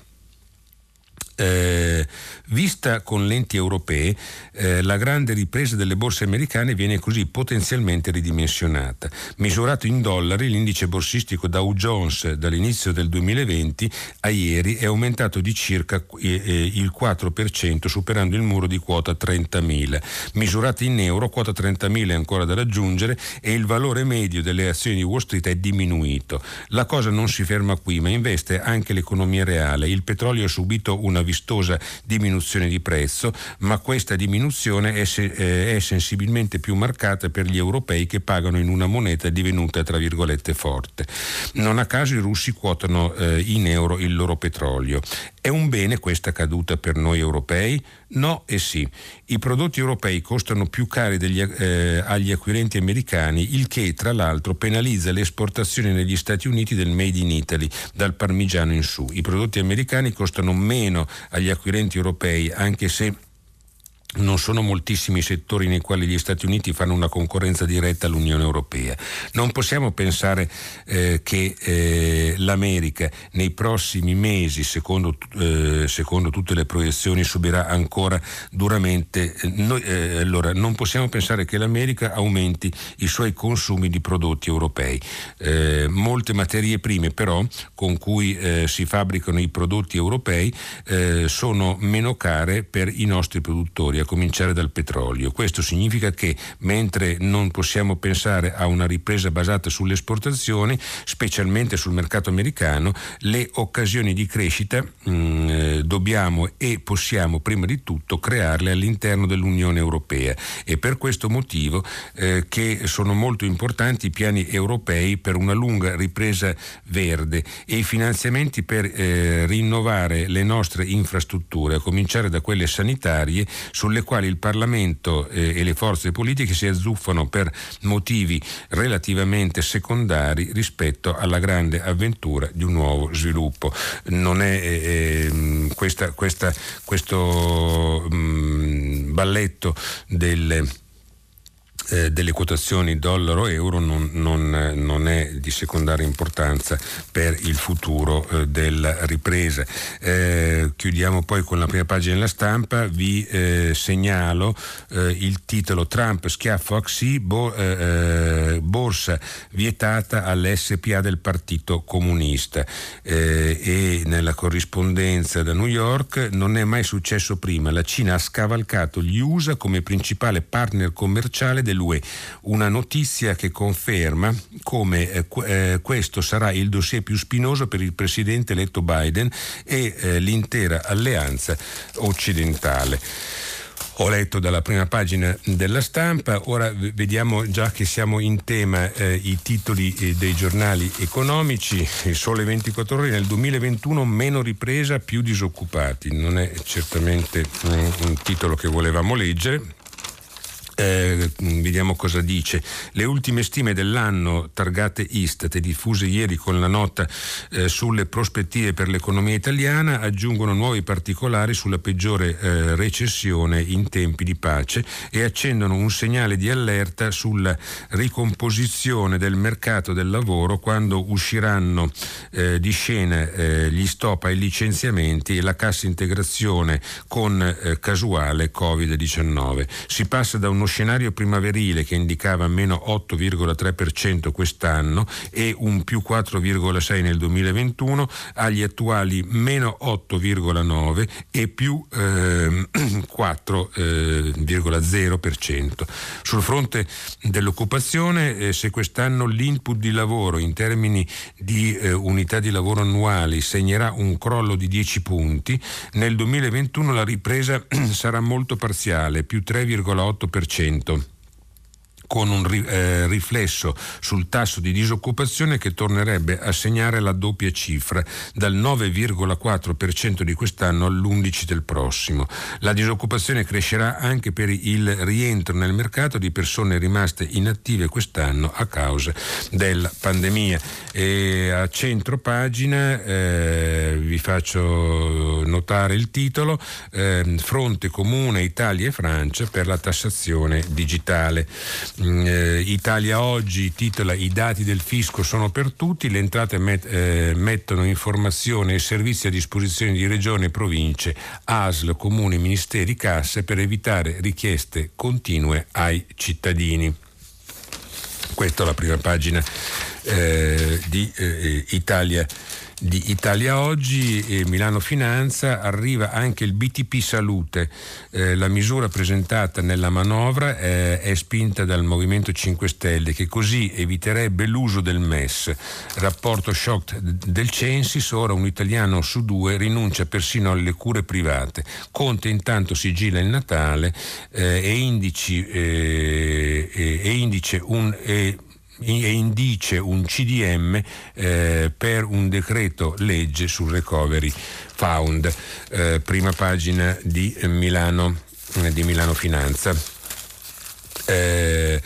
Eh, vista con lenti europee, eh, la grande ripresa delle borse americane viene così potenzialmente ridimensionata. Misurato in dollari, l'indice borsistico Dow Jones dall'inizio del 2020 a ieri è aumentato di circa eh, eh il 4%, superando il muro di quota 30.000. Misurato in euro, quota 30.000 è ancora da raggiungere e il valore medio delle azioni di Wall Street è diminuito. La cosa non si ferma qui, ma investe anche l'economia reale. Il petrolio ha subito una vistosa diminuzione di prezzo, ma questa diminuzione è, se, eh, è sensibilmente più marcata per gli europei che pagano in una moneta divenuta tra virgolette forte. Non a caso i russi quotano eh, in euro il loro petrolio. È un bene questa caduta per noi europei? No e sì. I prodotti europei costano più cari degli, eh, agli acquirenti americani, il che tra l'altro penalizza le esportazioni negli Stati Uniti del Made in Italy, dal parmigiano in su. I prodotti americani costano meno agli acquirenti europei, anche se non sono moltissimi i settori nei quali gli Stati Uniti fanno una concorrenza diretta all'Unione Europea. Non possiamo pensare eh, che eh, l'America nei prossimi mesi, secondo, eh, secondo, tutte le proiezioni, subirà ancora duramente. Eh, noi, eh, allora, non possiamo pensare che l'America aumenti i suoi consumi di prodotti europei. Eh, molte materie prime però con cui si fabbricano i prodotti europei sono meno care per i nostri produttori a cominciare dal petrolio. Questo significa che mentre non possiamo pensare a una ripresa basata sulle esportazioni, specialmente sul mercato americano, le occasioni di crescita mh, mm, eh, dobbiamo e possiamo prima di tutto crearle all'interno dell'Unione Europea e per questo motivo eh, che sono molto importanti i piani europei per una lunga ripresa verde e i finanziamenti per eh, rinnovare le nostre infrastrutture, a cominciare da quelle sanitarie, sulle quali il Parlamento eh, e le forze politiche si azzuffano per motivi relativamente secondari rispetto alla grande avventura di un nuovo sviluppo. Non è eh, ehm, questa, questa, questo mh, mm, balletto delle eh, delle quotazioni dollaro-euro non, non, non, è di secondaria importanza per il futuro eh, della ripresa. Eh, chiudiamo poi con la prima pagina della stampa, vi eh, segnalo eh, il titolo Trump schiaffo a Xi, bo, eh, borsa vietata all'SPA del Partito Comunista. E nella corrispondenza da New York non è mai successo prima, la Cina ha scavalcato gli USA come principale partner commerciale del dell'UE. Una notizia che conferma come eh, eh, questo sarà il dossier più spinoso per il presidente eletto Biden e eh, l'intera alleanza occidentale. Ho letto dalla prima pagina della stampa, ora vediamo già che siamo in tema eh, i titoli eh, dei giornali economici, il sole 24 ore nel 2021 meno ripresa, più disoccupati, non è certamente un, un titolo che volevamo leggere, eh, vediamo cosa dice. Le ultime stime dell'anno targate Istat diffuse ieri con la nota eh, sulle prospettive per l'economia italiana aggiungono nuovi particolari sulla peggiore eh, recessione in tempi di pace e accendono un segnale di allerta sulla ricomposizione del mercato del lavoro quando usciranno eh, di scena eh, gli stop ai licenziamenti e la cassa integrazione con eh, casuale Covid-19. Si passa da uno scenario primaverile che indicava meno 8,3% quest'anno e un più 4,6% nel 2021 agli attuali meno 8,9% e più eh, 4,0%. Sul fronte dell'occupazione, eh, se quest'anno l'input di lavoro in termini di eh, unità di lavoro annuali segnerà un crollo di 10 punti, nel 2021 la ripresa sarà molto parziale, più 3,8% Novecento con un eh, riflesso sul tasso di disoccupazione che tornerebbe a segnare la doppia cifra, dal 9,4% di quest'anno all'11% del prossimo. La disoccupazione crescerà anche per il rientro nel mercato di persone rimaste inattive quest'anno a causa della pandemia. E a centro pagina eh, vi faccio notare il titolo eh, Fronte comune Italia e Francia per la tassazione digitale. Mm, eh, Italia oggi titola I dati del fisco sono per tutti, le entrate met, eh, mettono informazioni e servizi a disposizione di regioni e province, ASL, comuni, ministeri, casse per evitare richieste continue ai cittadini. Questa è la prima pagina eh, di eh, Italia di Italia Oggi e Milano Finanza arriva anche il BTP Salute. Eh, la misura presentata nella manovra eh, è spinta dal Movimento 5 Stelle che così eviterebbe l'uso del MES. Rapporto shock del Censis, ora un italiano su due rinuncia persino alle cure private. Conte intanto sigilla il Natale eh, e, indici, eh, e indice un e indice un CDM eh, per un decreto legge sul recovery found, eh, prima pagina di Milano, eh, di Milano Finanza. Eh,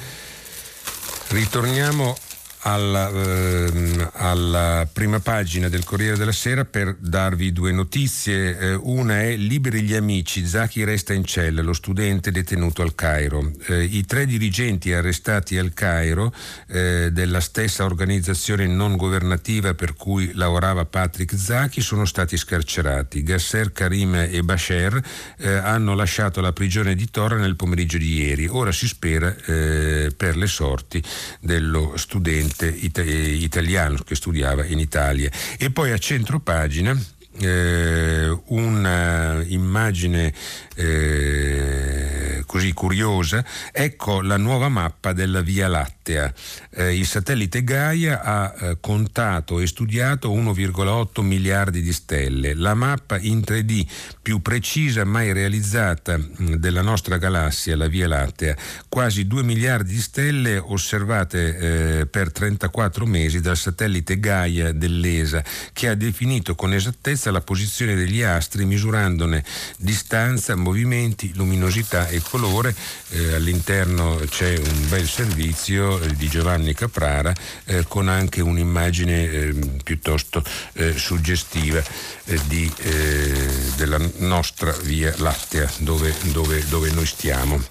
ritorniamo alla, ehm, alla, prima pagina del Corriere della Sera per darvi due notizie. Eh, una è Liberi gli amici, Zaki resta in cella, lo studente detenuto al Cairo. Eh, I tre dirigenti arrestati al Cairo eh, della stessa organizzazione non governativa per cui lavorava Patrick Zaki sono stati scarcerati. Gasser, Karim e Basher eh, hanno lasciato la prigione di Torre nel pomeriggio di ieri. Ora si spera eh, per le sorti dello studente studente it- italiano che studiava in Italia. E poi a centro pagina eh, un'immagine eh, così curiosa, ecco la nuova mappa della Via Lattea. Eh, il satellite Gaia ha eh, contato e studiato 1,8 miliardi di stelle. La mappa in 3D più precisa mai realizzata mh, della nostra galassia, la Via Lattea, quasi 2 miliardi di stelle osservate eh, per 34 mesi dal satellite Gaia dell'ESA, che ha definito con esattezza la posizione degli astri misurandone distanza, movimenti, luminosità e colore. Eh, all'interno c'è un bel servizio eh, di Giovanni Caprara eh, con anche un'immagine ehm, piuttosto eh, suggestiva eh, di, eh, della nostra via Lattea dove, dove, dove noi stiamo.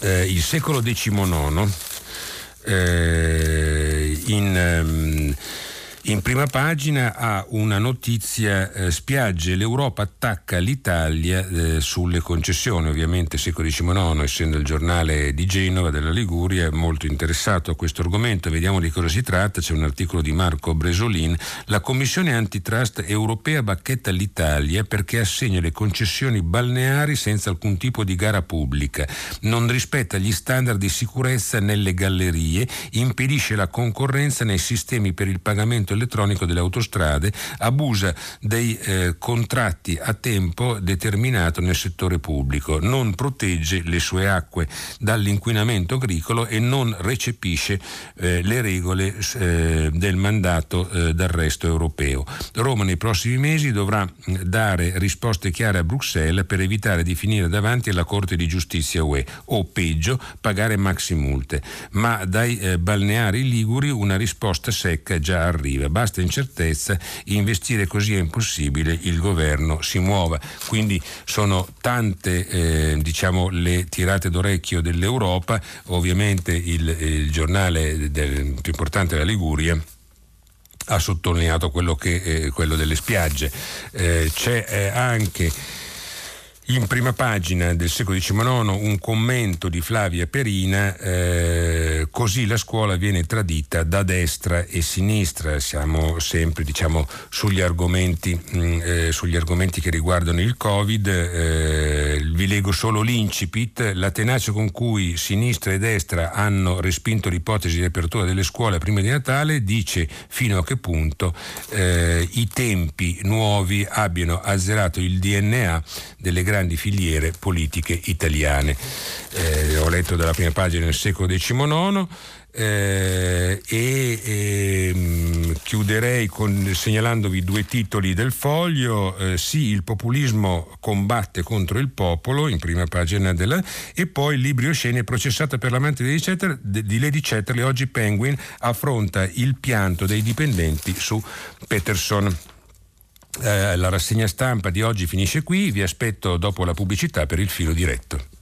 il secolo XIX in um, in prima pagina ha una notizia eh, spiagge, l'Europa attacca l'Italia eh, sulle concessioni, ovviamente secolo XIX essendo il giornale di Genova della Liguria è molto interessato a questo argomento, vediamo di cosa si tratta, c'è un articolo di Marco Bresolin, la Commissione Antitrust europea bacchetta l'Italia perché assegna le concessioni balneari senza alcun tipo di gara pubblica, non rispetta gli standard di sicurezza nelle gallerie, impedisce la concorrenza nei sistemi per il pagamento pagamento elettronico delle autostrade, abusa dei eh, contratti a tempo determinato nel settore pubblico, non protegge le sue acque dall'inquinamento agricolo e non recepisce eh, le regole eh, del mandato eh, d'arresto europeo. Roma nei prossimi mesi dovrà dare risposte chiare a Bruxelles per evitare di finire davanti alla Corte di Giustizia UE o peggio pagare maxi multe, ma dai eh, balneari liguri una risposta secca già arriva prospettiva, basta incertezza, investire così è impossibile, il governo si muova. Quindi sono tante eh, diciamo, le tirate d'orecchio dell'Europa, ovviamente il, il giornale del, più importante della Liguria ha sottolineato quello, che, eh, quello delle spiagge. Eh, c'è eh, anche in prima pagina del secolo XIX un commento di Flavia Perina, eh, così la scuola viene tradita da destra e sinistra, siamo sempre diciamo, sugli, argomenti, mm, eh, sugli, argomenti, che riguardano il Covid, eh, vi leggo solo l'incipit, la tenacia con cui sinistra e destra hanno respinto l'ipotesi di apertura delle scuole prima di Natale dice fino a che punto eh, i tempi nuovi abbiano azzerato il DNA delle grandi grandi filiere politiche italiane. Eh, ho letto dalla prima pagina del secolo XIX. Eh, e eh, chiuderei con, segnalandovi due titoli del foglio. Eh, sì, il populismo combatte contro il popolo, in prima pagina della. e poi Libri osceni processata per l'amante di, Cetter, di Lady Chatterley. Oggi Penguin affronta il pianto dei dipendenti su Peterson. Eh, la rassegna stampa di oggi finisce qui, vi aspetto dopo la pubblicità per il filo diretto.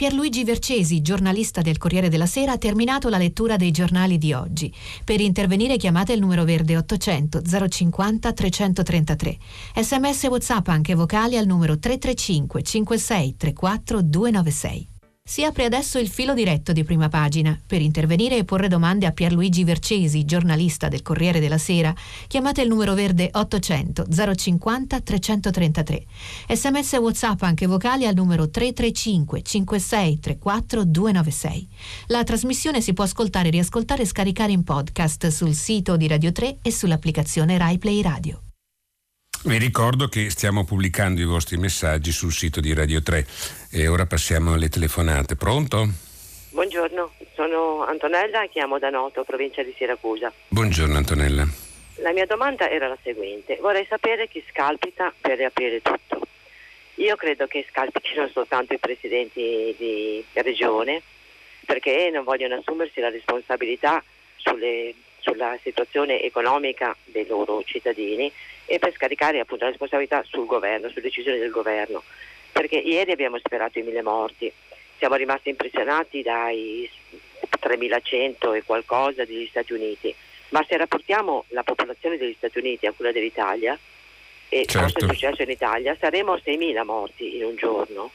Pierluigi Vercesi, giornalista del Corriere della Sera, ha terminato la lettura dei giornali di oggi. Per intervenire chiamate il numero verde 800 050 333. Sms WhatsApp anche vocali al numero 335 56 34 296. Si apre adesso il filo diretto di prima pagina. Per intervenire e porre domande a Pierluigi Vercesi, giornalista del Corriere della Sera, chiamate il numero verde 800 050 333. Sms WhatsApp anche vocali al numero 335 56 34 296. La trasmissione si può ascoltare, riascoltare e scaricare in podcast sul sito di Radio 3 e sull'applicazione RaiPlay Radio. Vi ricordo che stiamo pubblicando i vostri messaggi sul sito di Radio 3 e ora passiamo alle telefonate. Pronto? Buongiorno, sono Antonella e chiamo da Noto, provincia di Siracusa. Buongiorno Antonella. La mia domanda era la seguente, vorrei sapere chi scalpita per riaprire tutto. Io credo che scalpitino soltanto i presidenti di regione perché non vogliono assumersi la responsabilità sulle, sulla situazione economica dei loro cittadini e per scaricare appunto la responsabilità sul governo, sulle decisioni del governo. Perché ieri abbiamo sperato i mille morti, siamo rimasti impressionati dai 3100 e qualcosa degli Stati Uniti, ma se rapportiamo la popolazione degli Stati Uniti a quella dell'Italia, e certo. cosa è successo in Italia, saremo a 6.000 morti in un giorno,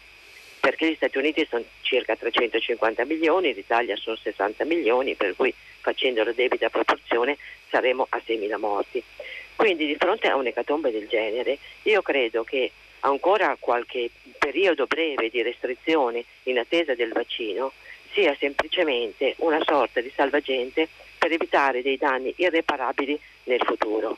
perché gli Stati Uniti sono circa 350 milioni, l'Italia sono 60 milioni, per cui facendo la debita proporzione saremo a 6.000 morti. Quindi di fronte a un'ecatombe del genere, io credo che ancora qualche periodo breve di restrizioni in attesa del vaccino sia semplicemente una sorta di salvagente per evitare dei danni irreparabili nel futuro.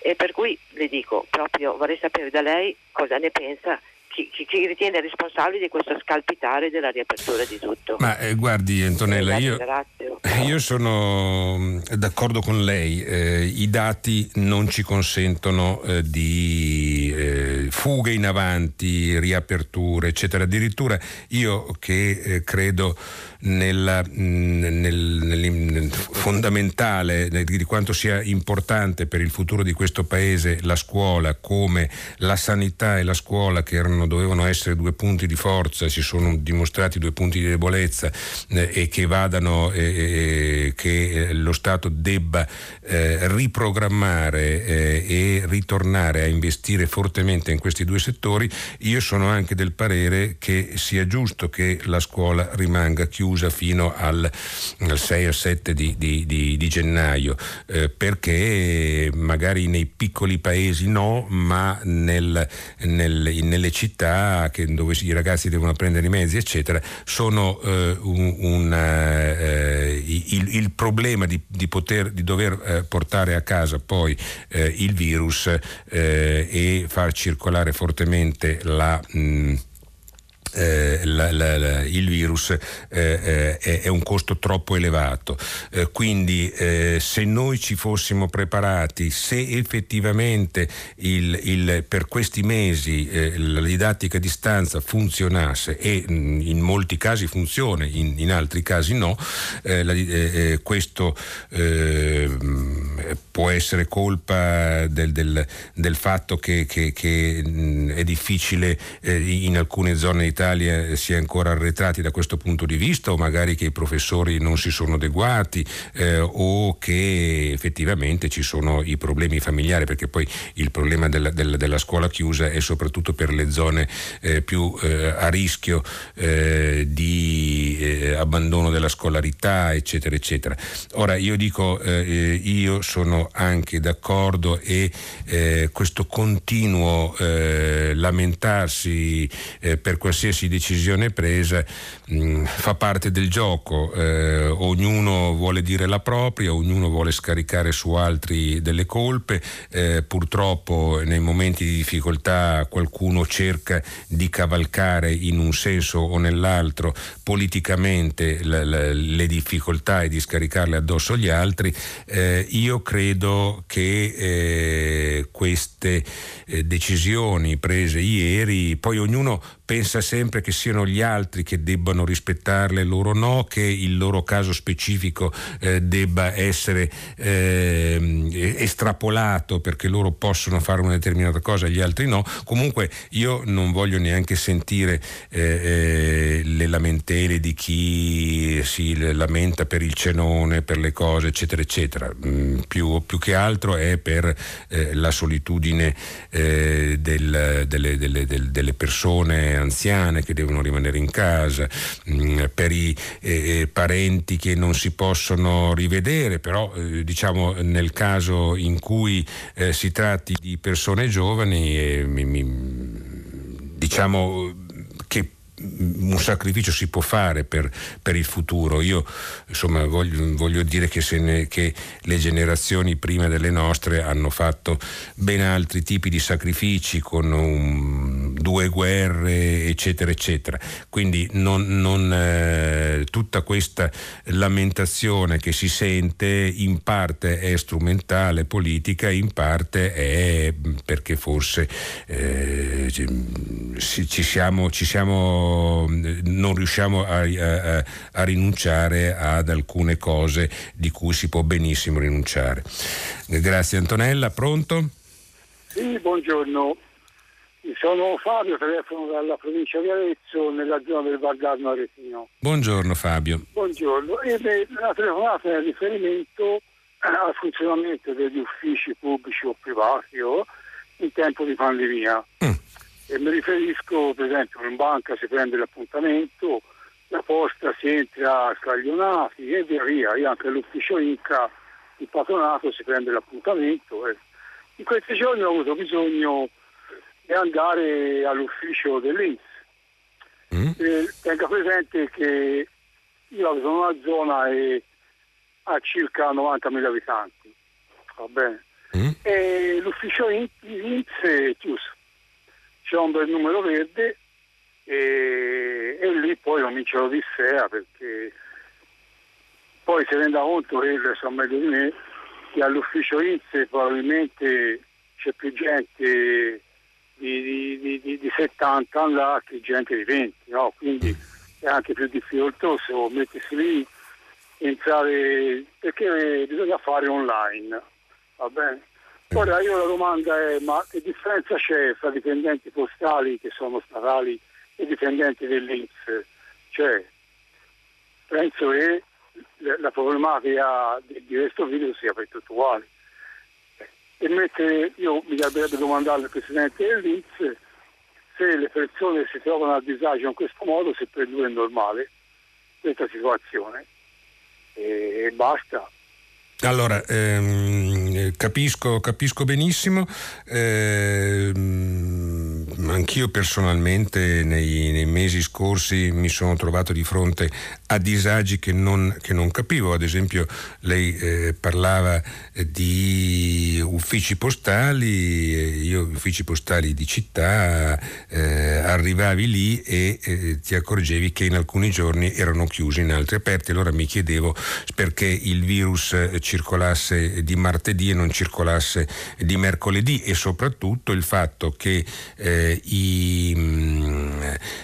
E per cui le dico, proprio vorrei sapere da lei cosa ne pensa chi, chi, chi, ritiene responsabile di questo scalpitare della riapertura di tutto. Ma eh, guardi Antonella, io, io, sono mm, d'accordo con lei, eh, i dati non ci consentono eh, di eh, fughe in avanti, riaperture, eccetera. Addirittura io che eh, credo nella, mm, nel, nel, fondamentale di quanto sia importante per il futuro di questo paese la scuola come la sanità e la scuola che erano, dovevano essere due punti di forza, si sono dimostrati due punti di debolezza eh, e che vadano, eh, che lo Stato debba eh, riprogrammare eh, e ritornare a investire fortemente in questi due settori, io sono anche del parere che sia giusto che la scuola rimanga chiusa chiusa fino al, al 6 o 7 di, di, di, di gennaio, eh, perché magari nei piccoli paesi no, ma nel, nel, nelle città che, dove i ragazzi devono prendere i mezzi, eccetera, sono eh, un, un, eh, il, il, problema di, poter, di dover eh, portare a casa poi eh, il virus eh, e far circolare fortemente la... Mh, eh, la, la, la, il virus eh, eh, è, un costo troppo elevato. Eh, quindi eh, se noi ci fossimo preparati, se effettivamente il, il, per questi mesi eh, la didattica a distanza funzionasse e mh, mm, in molti casi funziona, in, in altri casi no, questo può essere colpa del, del, del fatto che, che, che mh, è difficile in alcune zone d'Italia l'Italia sia ancora arretrati da questo punto di vista o magari che i professori non si sono adeguati eh, o che effettivamente ci sono i problemi familiari perché poi il problema della, della, della scuola chiusa è soprattutto per le zone eh, più eh, a rischio eh, di eh, abbandono della scolarità eccetera eccetera. Ora io dico eh, io sono anche d'accordo e questo continuo lamentarsi per qualsiasi qualsiasi decisione presa mh, mm, fa parte del gioco, eh, ognuno vuole dire la propria, ognuno vuole scaricare su altri delle colpe, eh, purtroppo nei momenti di difficoltà qualcuno cerca di cavalcare in un senso o nell'altro politicamente la, la, le difficoltà e di scaricarle addosso agli altri, eh, io credo che eh, queste eh, decisioni prese ieri, poi ognuno pensa sempre che siano gli altri che debbano rispettarle, loro no, che il loro caso specifico eh, debba essere eh, estrapolato perché loro possono fare una determinata cosa e gli altri no. Comunque io non voglio neanche sentire eh, eh le lamentele di chi si lamenta per il cenone, per le cose, eccetera, eccetera. Mm, più, più, che altro è per eh, la solitudine eh, del, delle, delle, delle persone anziane che devono rimanere in casa, mm, per i eh, eh, parenti che non si possono rivedere, però eh, diciamo nel caso in cui eh, si tratti di persone giovani, eh, mi, mi, diciamo un sacrificio si può fare per, per il futuro. Io insomma, voglio, voglio dire che, ne, che, le generazioni prima delle nostre hanno fatto ben altri tipi di sacrifici con un due guerre, eccetera, eccetera. Quindi non, non, eh, tutta questa lamentazione che si sente in parte è strumentale, politica, in parte è perché forse eh, ci, siamo, ci siamo, non riusciamo a, a, a rinunciare ad alcune cose di cui si può benissimo rinunciare. Grazie Antonella, pronto? Sì, buongiorno. Sono Fabio, telefono dalla provincia di Arezzo, nella zona del Valdarno Aretino. Buongiorno Fabio. Buongiorno. E la telefonata è riferimento al funzionamento degli uffici pubblici o privati o in tempo di pandemia. Mm. E mi riferisco, per esempio, in banca si prende l'appuntamento, la posta si entra scaglionati e via via. Io anche all'ufficio Inca, il patronato si prende l'appuntamento. E in questi giorni ho avuto bisogno di andare all'ufficio dell'Inps. Mm. tenga presente che io abito in una zona e ha circa 90.000 abitanti, va bene? Mm. E l'ufficio INPS è chiuso, c'è un bel numero verde e, e lì poi comincia l'odissea perché poi si renda conto che sa meglio di me che all'ufficio INPS probabilmente c'è più gente di, di, di, di 70 anni là che gente di 20, no? quindi è anche più difficoltoso mettersi lì, entrare perché bisogna fare online, va bene? Ora io la domanda è ma che differenza c'è fra dipendenti postali che sono statali e dipendenti dell'Inps? Cioè, penso che la problematica di questo video sia per tutti uguali e mentre io mi dovrebbe domandare al Presidente dell'Inps se le persone si trovano a disagio in questo modo, se per lui è normale questa situazione e basta. Allora, ehm, capisco, capisco, benissimo. Ehm, anch'io personalmente nei, nei, mesi scorsi mi sono trovato di fronte a disagi che non, che non capivo. Ad esempio, lei eh, parlava di uffici postali, eh, io uffici postali di città, eh, arrivavi lì e eh, ti accorgevi che in alcuni giorni erano chiusi, in altri aperti. Allora mi chiedevo perché il virus circolasse di martedì e non circolasse di mercoledì e soprattutto il fatto che eh, i, mm,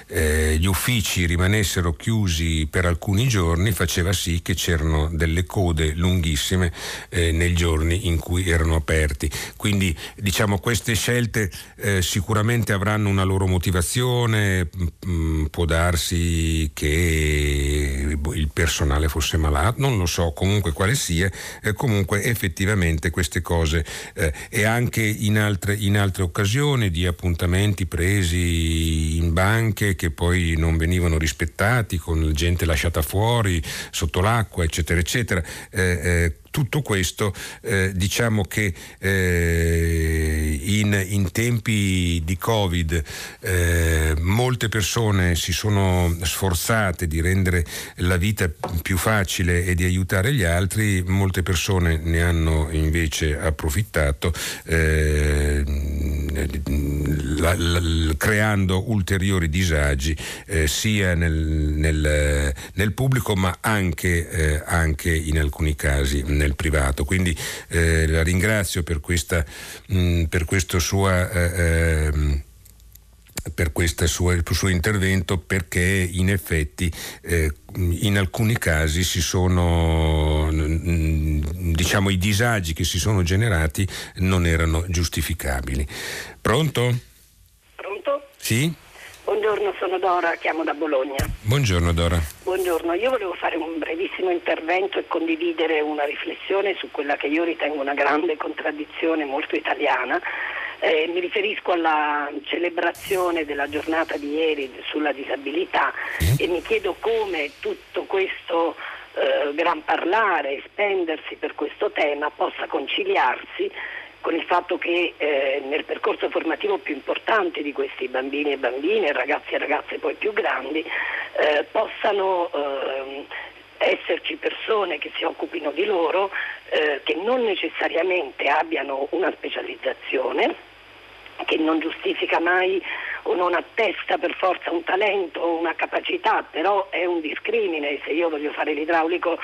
eh, gli uffici rimanessero chiusi per alcuni giorni faceva sì che c'erano delle code lunghissime eh, nei giorni in cui erano aperti. Quindi diciamo queste scelte eh, sicuramente avranno una loro motivazione, mh, mm, può darsi che il personale fosse malato, non lo so comunque quale sia, eh, comunque effettivamente queste cose eh, e anche in altre, in altre occasioni di appuntamenti presi in banche che poi non venivano rispettati, con gente lasciata fuori, sotto l'acqua, eccetera, eccetera. Eh, eh, tutto questo eh, diciamo che eh, in, in, tempi di Covid eh, molte persone si sono sforzate di rendere la vita più facile e di aiutare gli altri, molte persone ne hanno invece approfittato eh, la, la, creando ulteriori disagi eh, sia nel, nel, nel, pubblico ma anche, eh, anche in alcuni casi nel privato. Quindi eh, la ringrazio per, questa, mh, per questo sua eh, ehm, per questo suo, suo, intervento perché in effetti eh, in alcuni casi si sono diciamo i disagi che si sono generati non erano giustificabili. Pronto? Pronto? Sì? Buongiorno, sono Dora, chiamo da Bologna. Buongiorno Dora. Buongiorno, io volevo fare un brevissimo intervento e condividere una riflessione su quella che io ritengo una grande contraddizione molto italiana. Eh, mi riferisco alla celebrazione della giornata di ieri sulla disabilità e mi chiedo come tutto questo eh, gran parlare e spendersi per questo tema possa conciliarsi con il fatto che eh, nel percorso formativo più importante di questi bambini e bambine, ragazzi e ragazze poi più grandi, eh, possano eh, esserci persone che si occupino di loro eh, che non necessariamente abbiano una specializzazione, che non giustifica mai o non attesta per forza un talento o una capacità, però è un discrimine, se io voglio fare l'idraulico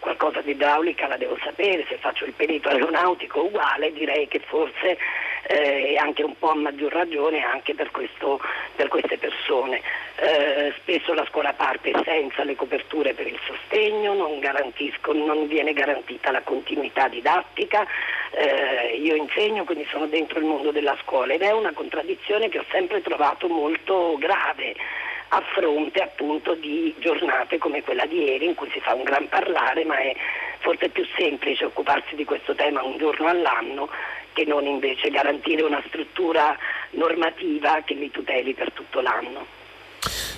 qualcosa di idraulica la devo sapere, se faccio il perito aeronautico uguale direi che forse eh, anche un po' a maggior ragione anche per, questo, per queste persone. Eh, spesso la scuola parte senza le coperture per il sostegno, non, non viene garantita la continuità didattica, eh, io insegno quindi sono dentro il mondo della scuola ed è una contraddizione che ho sempre trovato molto grave a fronte appunto di giornate come quella di ieri in cui si fa un gran parlare, ma è forse più semplice occuparsi di questo tema un giorno all'anno che non invece garantire una struttura normativa che li tuteli per tutto l'anno.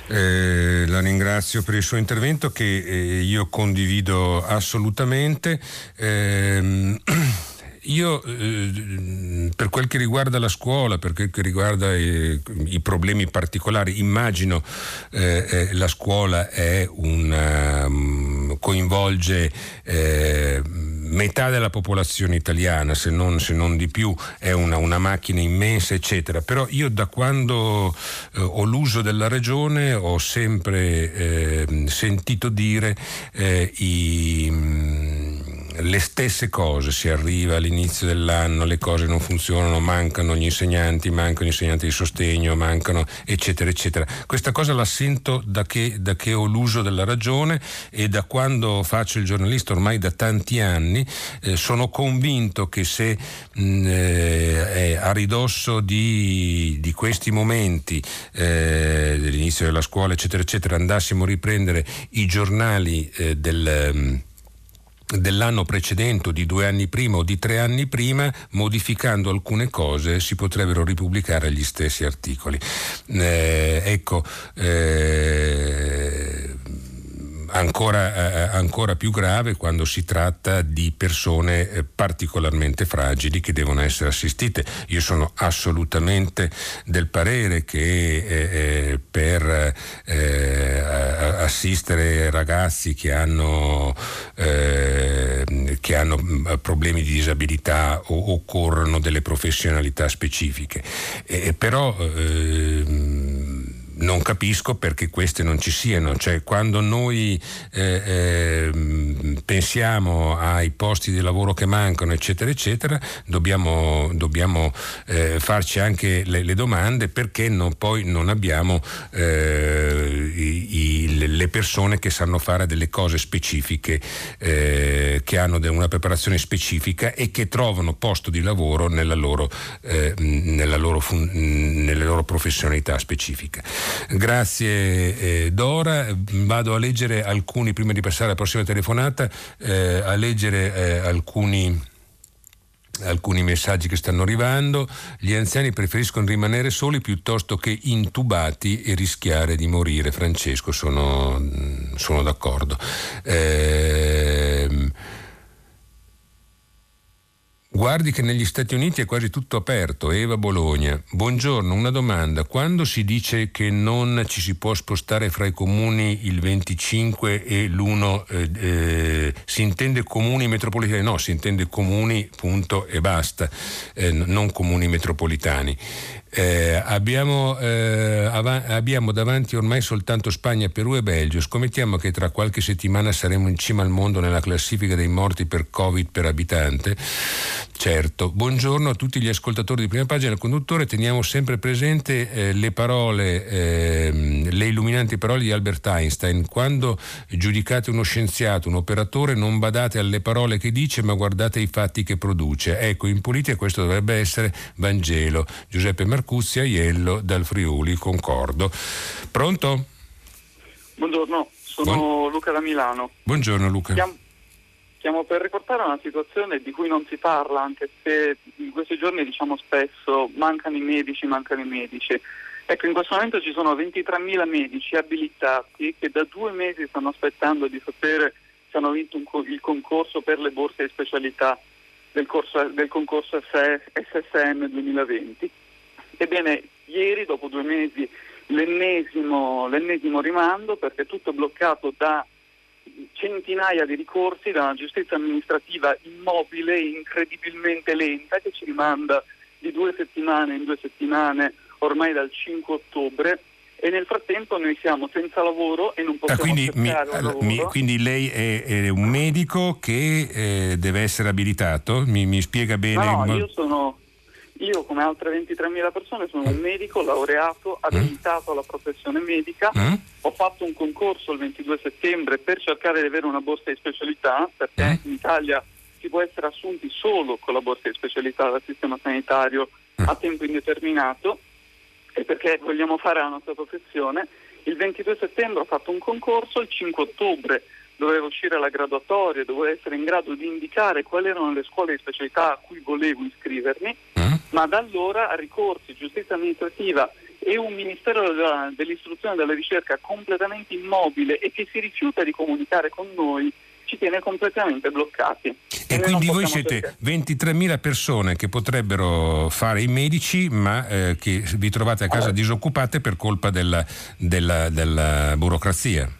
Eh, la ringrazio per il suo intervento che eh, io condivido assolutamente. Eh, io eh, per quel che riguarda la scuola, per quel che riguarda i, i problemi particolari, immagino eh, eh, la scuola una, um, coinvolge eh, metà della popolazione italiana, se non, se non di più, è una, una, macchina immensa, eccetera. Però io da quando eh, ho l'uso della regione ho sempre eh, sentito dire i le stesse cose, si arriva all'inizio dell'anno, le cose non funzionano, mancano gli insegnanti, mancano gli insegnanti di sostegno, mancano eccetera eccetera. Questa cosa la sento da che, da che ho l'uso della ragione e da quando faccio il giornalista ormai da tanti anni eh, sono convinto che se mh, eh, a ridosso di, di questi momenti eh, dell'inizio della scuola eccetera eccetera andassimo a riprendere i giornali eh, del dell'anno precedente di due anni prima o di tre anni prima, modificando alcune cose si potrebbero ripubblicare gli stessi articoli. Eh, ecco, eh, ancora, eh, ancora, più grave quando si tratta di persone eh, particolarmente fragili che devono essere assistite. Io sono assolutamente del parere che eh, eh per eh, assistere ragazzi che hanno, che hanno mm, problemi di disabilità occorrono delle professionalità specifiche. però non capisco perché queste non ci siano, cioè quando noi eh, eh, pensiamo ai posti di lavoro che mancano, eccetera, eccetera, dobbiamo, dobbiamo eh, farci anche le, le, domande perché non, poi non abbiamo eh, i, i, le persone che sanno fare delle cose specifiche, eh, che hanno una preparazione specifica e che trovano posto di lavoro nella loro, eh, nella loro, fun- nelle loro professionalità specifiche. Grazie eh, Dora, vado a leggere alcuni, prima di passare alla prossima telefonata, eh, a leggere eh, alcuni alcuni messaggi che stanno arrivando. Gli anziani preferiscono rimanere soli piuttosto che intubati e rischiare di morire. Francesco, sono, sono d'accordo. Eh, Guardi che negli Stati Uniti è quasi tutto aperto. Eva Bologna. Buongiorno, una domanda. Quando si dice che non ci si può spostare fra i comuni il 25 e l'1, eh, eh, si intende comuni metropolitani? No, si intende comuni, punto e basta, eh, non comuni metropolitani. Eh, abbiamo, eh, av- abbiamo, davanti ormai soltanto Spagna, Perù e Belgio. Scommettiamo che tra qualche settimana saremo in cima al mondo nella classifica dei morti per Covid per abitante. Certo. Buongiorno a tutti gli ascoltatori di prima pagina. Conduttore teniamo sempre presente eh, le parole, ehm, le illuminanti parole di Albert Einstein. Quando giudicate uno scienziato, un operatore, non badate alle parole che dice, ma guardate i fatti che produce. Ecco, in politica questo dovrebbe essere Vangelo. Giuseppe Marconi Marcuzzi Aiello dal Friuli, concordo. Pronto? Buongiorno, sono Buon... Luca da Milano. Buongiorno Luca. Chiamo, chiamo per riportare una situazione di cui non si parla, anche se in questi giorni diciamo spesso mancano i medici, mancano i medici. Ecco, in questo momento ci sono 23.000 medici abilitati che da due mesi stanno aspettando di sapere se hanno vinto un, il concorso per le borse di specialità del, corso, del concorso SSM 2020 Ebbene, ieri, dopo due mesi, l'ennesimo, l'ennesimo rimando perché tutto è bloccato da centinaia di ricorsi da una giustizia amministrativa immobile e incredibilmente lenta che ci rimanda di due settimane in due settimane ormai dal 5 ottobre e nel frattempo noi siamo senza lavoro e non possiamo ah, quindi, mi, mi, quindi lei è, è, un medico che eh, deve essere abilitato? Mi, mi spiega bene? No, no io sono io, come altre 23.000 persone, sono un medico laureato, abilitato alla professione medica. Mm. Ho fatto un concorso il 22 settembre per cercare di avere una borsa di specialità, perché mm. in Italia si può essere assunti solo con la borsa di specialità dal sistema sanitario a tempo indeterminato e perché vogliamo fare la nostra professione. Il 22 settembre ho fatto un concorso, il 5 ottobre doveva uscire la graduatoria, dovevo essere in grado di indicare quali erano le scuole di specialità a cui volevo iscrivermi. Ma da allora ricorsi, giustizia amministrativa e un Ministero dell'istruzione e della ricerca completamente immobile e che si rifiuta di comunicare con noi ci tiene completamente bloccati. E, e quindi voi siete cercare. 23.000 persone che potrebbero fare i medici, ma eh, che vi trovate a casa allora. disoccupate per colpa della, della, della burocrazia.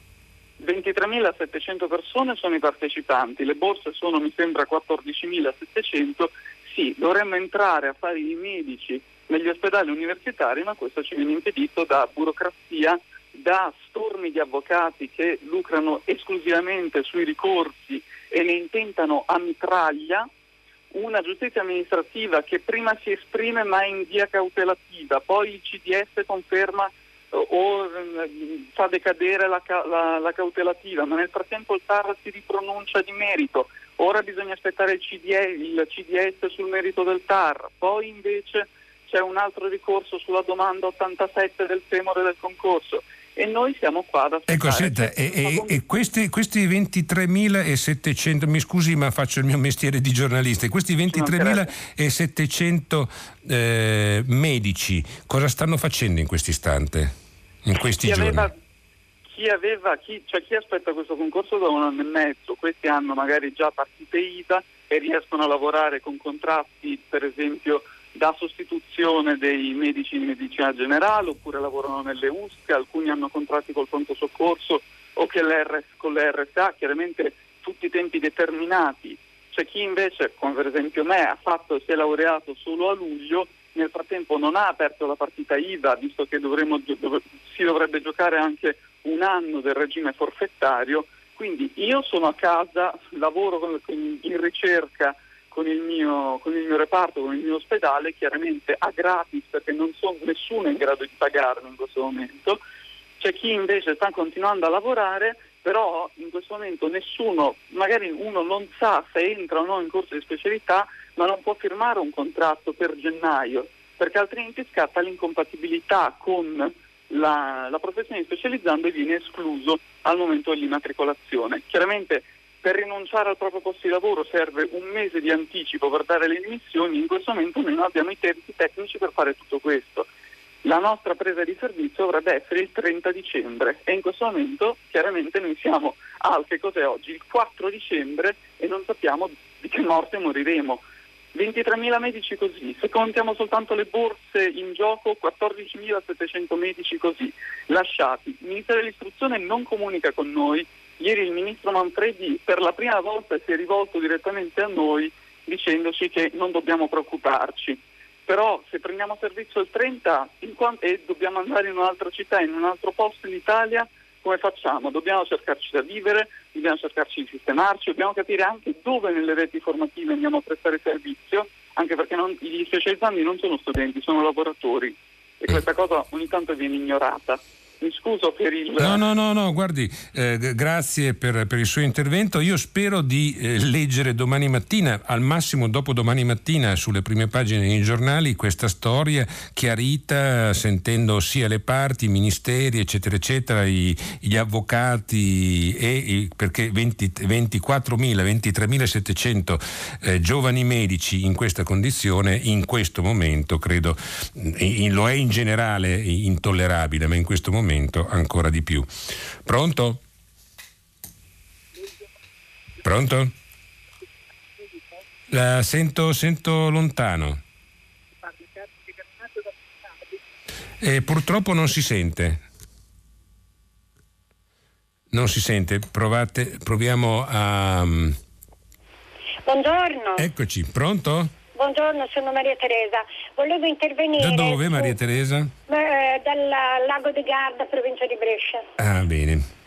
23.700 persone sono i partecipanti, le borse sono mi sembra 14.700, sì, dovremmo entrare a fare i medici negli ospedali universitari, ma questo ci viene impedito da burocrazia, da stormi di avvocati che lucrano esclusivamente sui ricorsi e ne intentano a mitraglia, una giustizia amministrativa che prima si esprime ma in via cautelativa, poi il CDS conferma o mm, fa decadere la, la, la, cautelativa, ma nel frattempo il TAR si ripronuncia di merito, ora bisogna aspettare il, CDS, il CDS sul merito del TAR, poi invece c'è un altro ricorso sulla domanda 87 del femore del concorso e noi siamo qua ad aspettare. Ecco, senta, e, e, e questi, questi, 23.700, mi scusi ma faccio il mio mestiere di giornalista, questi 23.700 eh, medici cosa stanno facendo in questo istante? in questi chi giorni? Aveva, chi, aveva, chi, cioè chi aspetta questo concorso da un anno e mezzo, questi hanno magari già partite IVA e riescono a lavorare con contratti per esempio da sostituzione dei medici in medicina generale oppure lavorano nelle USC, alcuni hanno contratti col pronto soccorso o con le RSA, chiaramente tutti i tempi determinati. C'è chi invece, come per esempio me, ha fatto, si è laureato solo a luglio nel frattempo non ha aperto la partita IVA, visto che dovremo, dov- si dovrebbe giocare anche un anno del regime forfettario, quindi io sono a casa, lavoro con, con, in ricerca con il, mio, con il, mio, reparto, con il mio ospedale, chiaramente a gratis perché non so, nessuno è in grado di pagarlo in questo momento, c'è chi invece sta continuando a lavorare, però in questo momento nessuno, magari uno non sa se entra o no in corso di specialità, ma non può firmare un contratto per gennaio, perché altrimenti scatta l'incompatibilità con la, la professione specializzando e viene escluso al momento dell'immatricolazione. Chiaramente per rinunciare al proprio posto di lavoro serve un mese di anticipo per dare le dimissioni, in questo momento noi non abbiamo i tempi tecnici per fare tutto questo. La nostra presa di servizio dovrebbe essere il 30 dicembre e in questo momento chiaramente noi siamo al che cos'è oggi, il 4 dicembre e non sappiamo di che morte moriremo. 23.000 medici così, se contiamo soltanto le borse in gioco 14.700 medici così, lasciati. Il Ministero dell'Istruzione non comunica con noi, ieri il Ministro Manfredi per la prima volta si è rivolto direttamente a noi dicendoci che non dobbiamo preoccuparci. Però se prendiamo servizio il 30 quanto, e dobbiamo andare in un'altra città, in un altro posto in Italia, come facciamo? Dobbiamo cercarci da vivere, dobbiamo cercarci di sistemarci, dobbiamo capire anche dove nelle reti formative andiamo a prestare servizio, anche perché non, gli specializzandi non sono studenti, sono lavoratori. E questa cosa ogni tanto viene ignorata scuso per il... No, no, no, no guardi, eh, grazie per, per, il suo intervento. Io spero di eh, leggere domani mattina, al massimo dopo domani mattina, sulle prime pagine dei giornali, questa storia chiarita, sentendo sia le parti, i ministeri, eccetera, eccetera, i, gli avvocati, e, i, perché 20, 24.000, 23.700 eh, giovani medici in questa condizione, in questo momento, credo, in, lo è in generale intollerabile, ma in questo momento momento ancora di più. Pronto? Pronto? La sento, sento lontano. E purtroppo non si sente. Non si sente. Provate, proviamo a. Buongiorno. Eccoci, pronto? Buongiorno, sono Maria Teresa. Volevo intervenire. Da dove Maria Teresa? Eh, dal lago di Garda, provincia di Brescia. Ah, bene.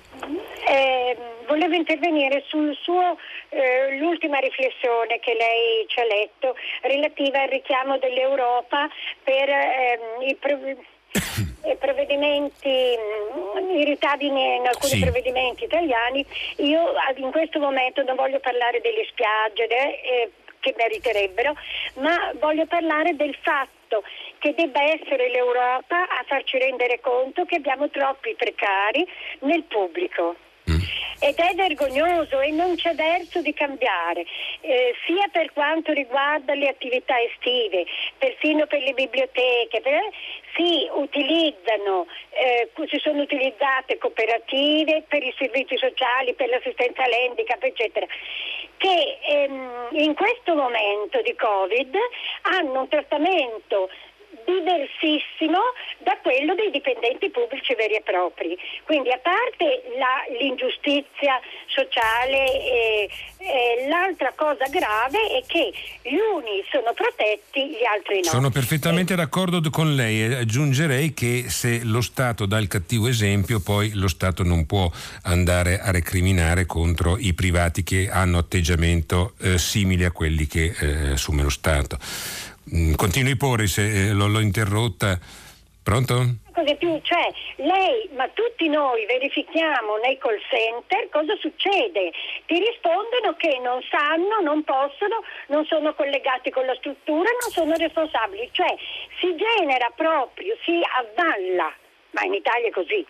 Eh, volevo intervenire sul suo, eh, l'ultima riflessione che lei ci ha letto relativa al richiamo dell'Europa per ehm, i, pro- i provvedimenti, mm, i ritardi in alcuni sì. provvedimenti italiani. Io in questo momento non voglio parlare delle spiagge eh, che meriterebbero, ma voglio parlare del fatto che debba essere l'Europa a farci rendere conto che abbiamo troppi precari nel pubblico. Mm. Ed è vergognoso e non c'è verso di cambiare, eh, sia per quanto riguarda le attività estive, perfino per le biblioteche, per, si utilizzano, eh, si sono utilizzate cooperative per i servizi sociali, per l'assistenza all'handicap, eccetera, che ehm, in questo momento di Covid hanno un trattamento diversissimo da quello dei dipendenti pubblici veri e propri. Quindi a parte la, l'ingiustizia sociale, eh, eh, l'altra cosa grave è che gli uni sono protetti, gli altri no. Sono perfettamente eh. d'accordo con lei e aggiungerei che se lo Stato dà il cattivo esempio poi lo Stato non può andare a recriminare contro i privati che hanno atteggiamento eh, simili a quelli che eh, assume lo Stato. Mm, continui pure se eh, l'ho, l'ho interrotta. Pronto? Cos'è più, cioè lei, ma tutti noi verifichiamo nei call center cosa succede. Ti rispondono che non sanno, non possono, non sono collegati con la struttura, non sono responsabili. Cioè si genera proprio, si avvalla ma in Italia è così,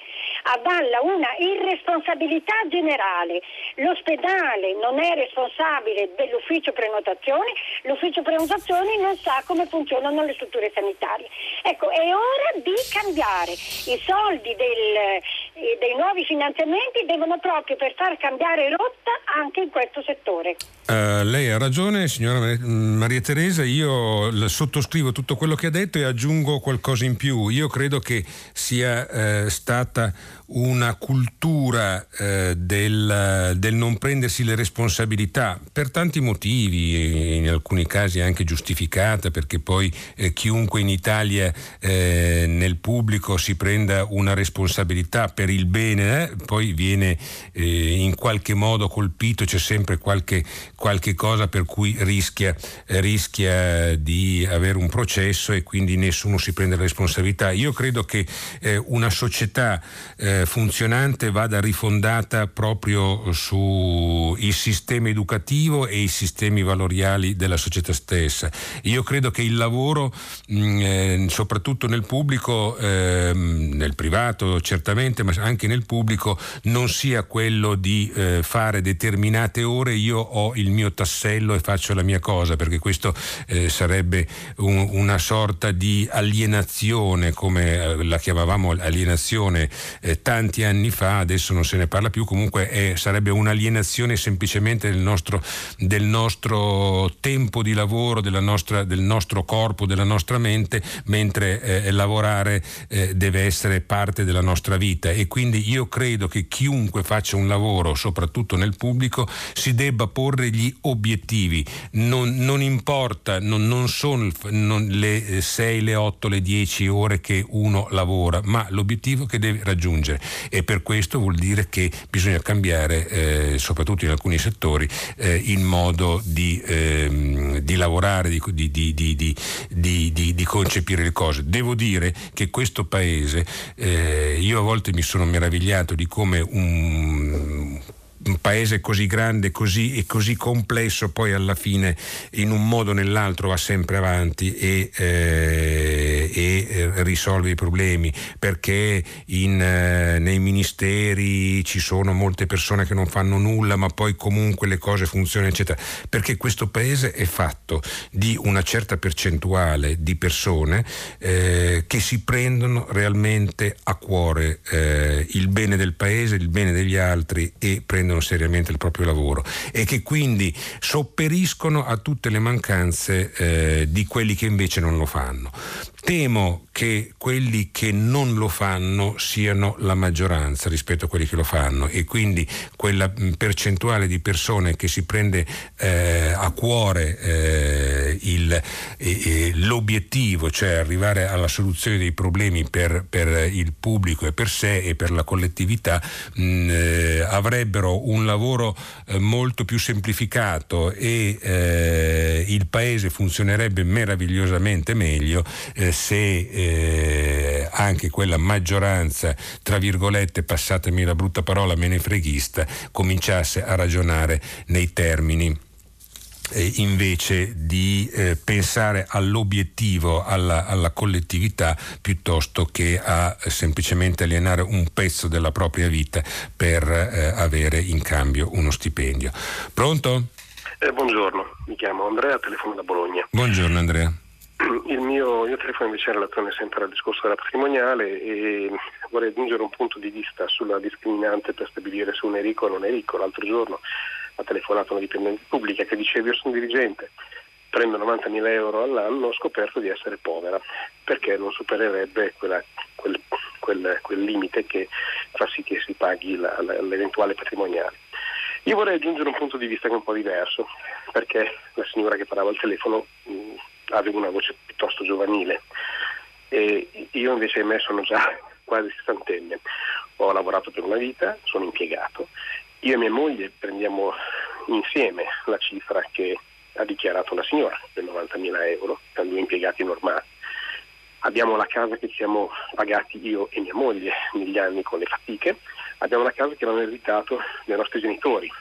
avvalla una irresponsabilità generale. L'ospedale non è responsabile dell'ufficio prenotazioni, l'ufficio prenotazioni non sa come funzionano le strutture sanitarie. Ecco, è ora di cambiare. I soldi del, eh, dei nuovi finanziamenti devono proprio per far cambiare rotta anche in questo settore. Uh, lei ha ragione, signora Maria Teresa, io sottoscrivo tutto quello che ha detto e aggiungo qualcosa in più. Io credo che sia eh, stata una cultura eh, del, del, non prendersi le responsabilità per tanti motivi, in alcuni casi anche giustificata, perché poi eh, chiunque in Italia eh, nel pubblico si prenda una responsabilità per il bene, eh, poi viene eh, in qualche modo colpito, c'è sempre qualche, qualche cosa per cui rischia, rischia, di avere un processo e quindi nessuno si prende la responsabilità. Io credo che eh, una società eh, funzionante vada rifondata proprio sul sistema educativo e i sistemi valoriali della società stessa. Io credo che il lavoro, mh, eh, soprattutto nel pubblico, eh, nel privato certamente, ma anche nel pubblico, non sia quello di eh, fare determinate ore, io ho il mio tassello e faccio la mia cosa, perché questo eh, sarebbe un, una sorta di alienazione, come eh, la chiamavamo alienazione eh, tanti anni fa, adesso non se ne parla più, comunque è, sarebbe un'alienazione semplicemente del nostro, del nostro tempo di lavoro, nostra, del nostro corpo, della nostra mente, mentre eh, lavorare eh, deve essere parte della nostra vita e quindi io credo che chiunque faccia un lavoro, soprattutto nel pubblico, si debba porre gli obiettivi. Non, non importa, non, non sono non le 6, le 8, le 10 ore che uno lavora, ma l'obiettivo che deve raggiungere e per questo vuol dire che bisogna cambiare, eh, soprattutto in alcuni settori, eh, il modo di, ehm, di lavorare, di, di, di, concepire le cose. Devo dire che questo paese, eh, io a volte mi sono meravigliato di come un un paese così grande così, e così complesso poi alla fine in un modo o nell'altro va sempre avanti e, eh, e eh, risolve i problemi. Perché in, eh, nei ministeri ci sono molte persone che non fanno nulla ma poi comunque le cose funzionano eccetera. Perché questo paese è fatto di una certa percentuale di persone eh, che si prendono realmente a cuore eh, il bene del paese il bene degli altri e prendono prendono seriamente il proprio lavoro e che quindi sopperiscono a tutte le mancanze eh, di quelli che invece non lo fanno. Temo che quelli che non lo fanno siano la maggioranza rispetto a quelli che lo fanno e quindi quella percentuale di persone che si prende eh, a cuore eh, il, eh, l'obiettivo, cioè arrivare alla soluzione dei problemi per, per, il pubblico e per sé e per la collettività, mh, eh, avrebbero un lavoro eh, molto più semplificato e eh, il paese funzionerebbe meravigliosamente meglio se eh, anche quella maggioranza, tra virgolette, passatemi la brutta parola, menefreghista, cominciasse a ragionare nei termini invece di eh, pensare all'obiettivo, alla, alla, collettività, piuttosto che a semplicemente alienare un pezzo della propria vita per eh, avere in cambio uno stipendio. Pronto? Eh, buongiorno, mi chiamo Andrea, telefono da Bologna. Buongiorno Andrea. Il mio, io telefono invece in relazione sempre al discorso della patrimoniale e vorrei aggiungere un punto di vista sulla discriminante per stabilire se uno è ricco o non è ricco. L'altro giorno ha telefonato una dipendente pubblica che diceva io sono dirigente, prendo 90.000 euro all'anno, ho scoperto di essere povera perché non supererebbe quella, quel, quel, quel, limite che fa sì che si paghi la, la, l'eventuale patrimoniale. Io vorrei aggiungere un punto di vista che è un po' diverso, perché la signora che parlava al telefono mh, aveva una voce piuttosto giovanile. E io invece me sono già quasi sessantenne, ho lavorato per una vita, sono impiegato, io e mia moglie prendiamo insieme la cifra che ha dichiarato la signora, per 90.000 euro, per due impiegati normali. Abbiamo la casa che siamo pagati io e mia moglie negli anni con le fatiche, abbiamo la casa che avevamo ereditato dai nostri genitori,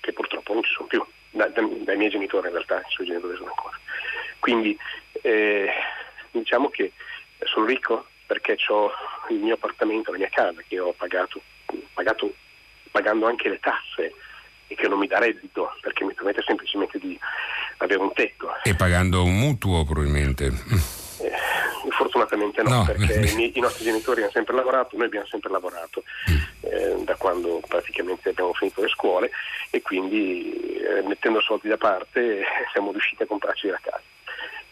che purtroppo non ci sono più, da, da, dai miei genitori in realtà, i suoi genitori sono ancora. Quindi eh, diciamo che sono ricco perché ho il mio appartamento, la mia casa che ho pagato, pagato pagando anche le tasse e che non mi dà reddito perché mi permette semplicemente di avere un tetto. E pagando un mutuo probabilmente. Eh, fortunatamente no, no. perché i, i, nostri genitori hanno sempre lavorato, noi abbiamo sempre lavorato mm. eh, da quando praticamente abbiamo finito le scuole e quindi eh, mettendo soldi da parte siamo riusciti a comprarci la casa.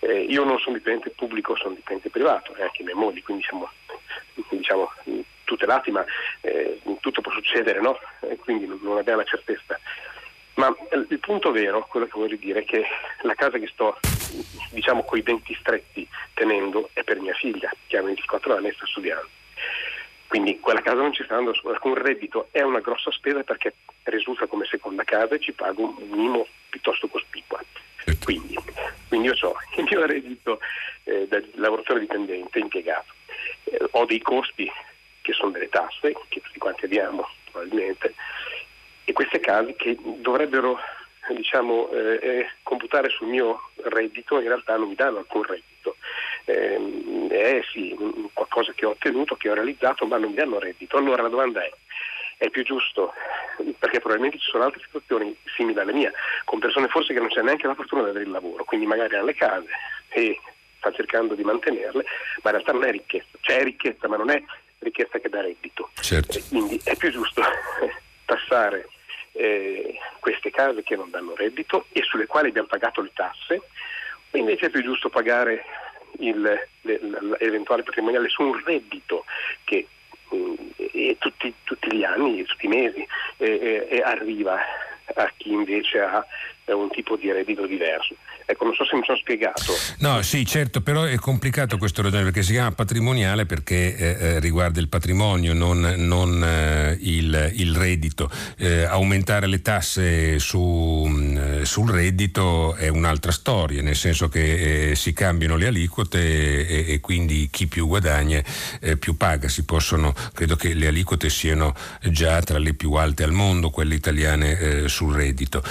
Eh, io non sono dipendente pubblico, sono dipendente privato, e anche mia moglie, quindi siamo diciamo, tutelati, ma eh, tutto può succedere, no? E quindi non abbiamo la certezza. Ma il punto vero, quello che voglio dire, è che la casa che sto, diciamo, coi denti stretti tenendo è per mia figlia, che ha 24 anni e sta studiando. Quindi quella casa non ci sta dando alcun reddito, è una grossa spesa perché risulta come seconda casa e ci pago un minimo piuttosto cospicua. Quindi, quindi io ho il mio reddito eh, da lavoratore dipendente, impiegato, eh, ho dei costi che sono delle tasse, che tutti quanti abbiamo probabilmente, e queste case che dovrebbero diciamo, eh, eh, computare sul mio reddito in realtà non mi danno alcun reddito. Eh, è sì, qualcosa che ho ottenuto, che ho realizzato, ma non mi danno reddito. Allora la domanda è, è più giusto, perché probabilmente ci sono altre situazioni simili alla mia, con persone forse che non c'è neanche la fortuna di avere il lavoro, quindi magari hanno le case e sta cercando di mantenerle, ma in realtà non è ricchezza, cioè è ricchezza ma non è ricchezza che dà reddito. Certo. quindi è più giusto tassare eh, queste case che non danno reddito e sulle quali abbiamo pagato le tasse, o invece è più giusto pagare l'eventuale patrimoniale su un reddito che tutti, tutti, gli anni, tutti i mesi eh, eh, arriva a chi invece ha un tipo di reddito diverso. Ecco, non so se mi sono spiegato. No, sì, certo, però è complicato questo ragionamento perché si chiama patrimoniale perché eh, eh, riguarda il patrimonio, non, non eh, il, il, reddito. Eh, aumentare le tasse su, mh, mm, sul reddito è un'altra storia, nel senso che eh, si cambiano le aliquote e, e, quindi chi più guadagna eh, più paga. Si possono, credo che le aliquote siano già tra le più alte al mondo, quelle italiane sul reddito.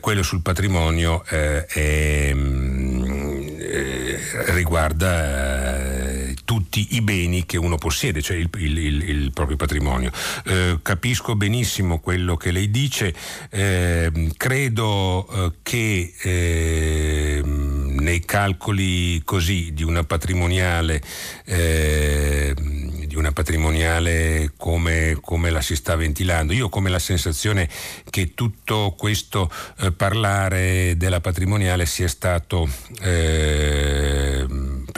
quello sul patrimonio è eh, riguarda eh, tutti i beni che uno possiede, cioè il, il, il, il proprio patrimonio. Eh, capisco benissimo quello che lei dice, ehm, credo eh, che ehm, nei calcoli così di una patrimoniale una patrimoniale come, come, la si sta ventilando. Io ho come la sensazione che tutto questo eh, parlare della patrimoniale sia stato, eh,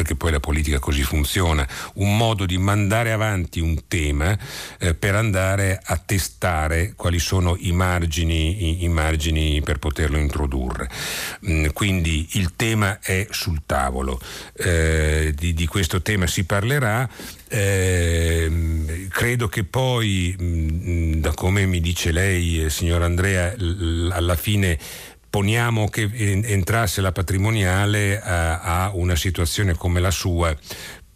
perché poi la politica così funziona, un modo di mandare avanti un tema eh, per andare a testare quali sono i margini, i, i margini per poterlo introdurre. Mm, quindi il tema è sul tavolo, eh, di, di questo tema si parlerà. Eh, credo che poi, mh, mm, da come mi dice lei, eh, signor Andrea, l- alla fine poniamo che entrasse la patrimoniale a, a una situazione come la sua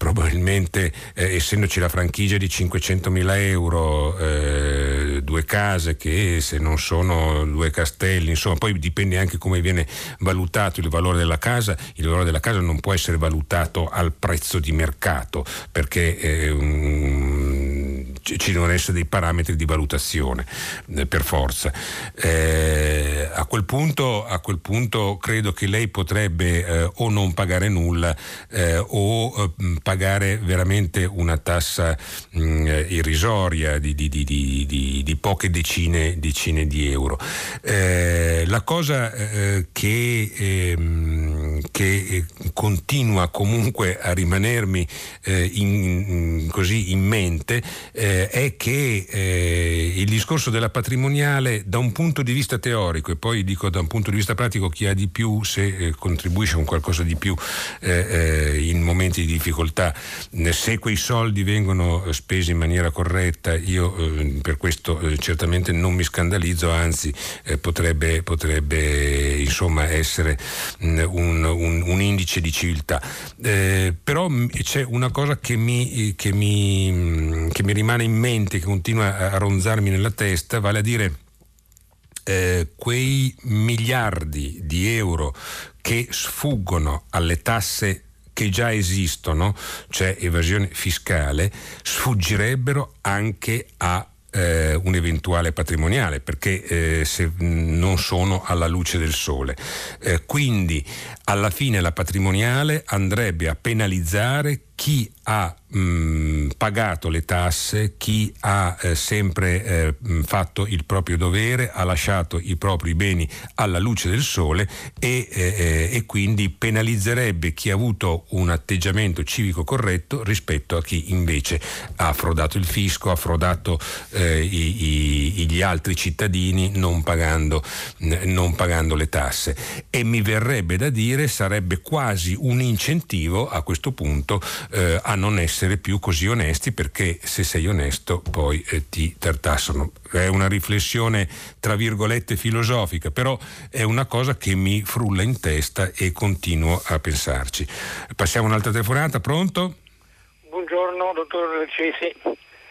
probabilmente eh, essendoci la franchigia di 500 mila euro, eh, due case che se non sono due castelli, insomma poi dipende anche come viene valutato il valore della casa, il valore della casa non può essere valutato al prezzo di mercato perché eh, um, ci devono essere dei parametri di valutazione eh, per forza. Eh, a quel, punto, a, quel punto, credo che lei potrebbe eh, o non pagare nulla o pagare veramente una tassa mh, irrisoria di, di, di, di, poche decine, decine di euro. Eh, la cosa eh, che, eh, che, continua comunque a rimanermi eh, in, così in mente eh, è che eh, il discorso della patrimoniale da un punto di vista teorico e poi dico da un punto di vista pratico chi ha di più se contribuisce con qualcosa di più in momenti di difficoltà difficoltà. Se quei soldi vengono spesi in maniera corretta, io eh, per questo eh, certamente non mi scandalizzo, anzi eh, potrebbe, potrebbe insomma, essere mh, un, un, un, indice di civiltà. Eh, però c'è una cosa che mi, che, mi, che mi rimane in mente, che continua a ronzarmi nella testa, vale a dire eh, quei miliardi di euro che sfuggono alle tasse che già esistono, cioè evasione fiscale, sfuggirebbero anche a eh, un eventuale patrimoniale perché eh, se non sono alla luce del sole. Eh, quindi alla fine la patrimoniale andrebbe a penalizzare chi ha mh, mm, pagato le tasse, chi ha eh, sempre eh, mm, fatto il proprio dovere, ha lasciato i propri beni alla luce del sole e, eh, e quindi penalizzerebbe chi ha avuto un atteggiamento civico corretto rispetto a chi invece ha frodato il fisco, ha frodato eh, i, i, gli altri cittadini non pagando, non pagando le tasse. E mi verrebbe da dire sarebbe quasi un incentivo a questo punto eh, a non essere più così onesti perché se sei onesto poi eh, ti tartassano. È una riflessione tra virgolette filosofica, però è una cosa che mi frulla in testa e continuo a pensarci. Passiamo un'altra telefonata, pronto? Buongiorno, dottor Cesi.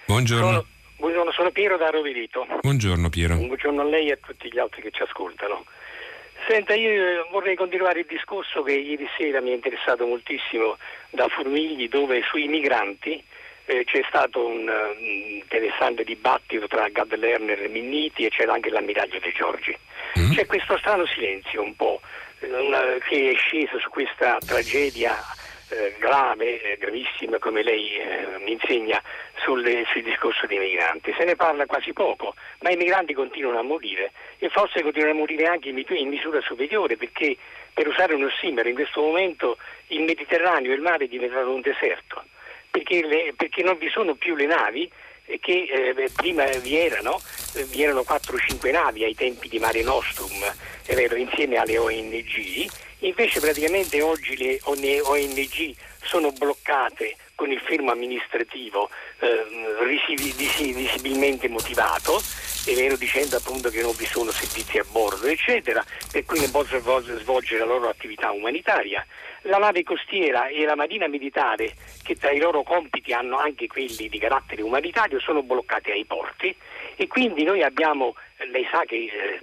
Buongiorno. Sono, buongiorno, sono Piero da Roverito. Buongiorno Piero. Buongiorno a lei e a tutti gli altri che ci ascoltano. Senta, io vorrei continuare il discorso che ieri sera mi è interessato moltissimo da Formigli, dove sui migranti eh, c'è stato un, un, interessante dibattito tra Gad Lerner e Minniti e c'era anche l'ammiraglio De Giorgi. Mm. C'è questo strano silenzio un po' una, che è sceso su questa tragedia eh, grave, eh, gravissima come lei eh, mi insegna sulle, sul discorso dei migranti. Se ne parla quasi poco, ma i migranti continuano a morire e forse continuano a morire anche in, in misura superiore perché, per usare un ossimero, in questo momento il Mediterraneo e il mare diventano un deserto perché, le, perché non vi sono più le navi che eh, prima vi erano, eh, vi erano 4-5 navi ai tempi di Mare Nostrum, vero, insieme alle ONG, invece praticamente oggi le ONG sono bloccate con il fermo amministrativo eh, visibilmente motivato, è vero dicendo appunto che non vi sono servizi a bordo, eccetera, per cui non possono svolgere la loro attività umanitaria. La nave costiera e la marina militare, che tra i loro compiti hanno anche quelli di carattere umanitario, sono bloccati ai porti e quindi noi abbiamo, lei sa che eh,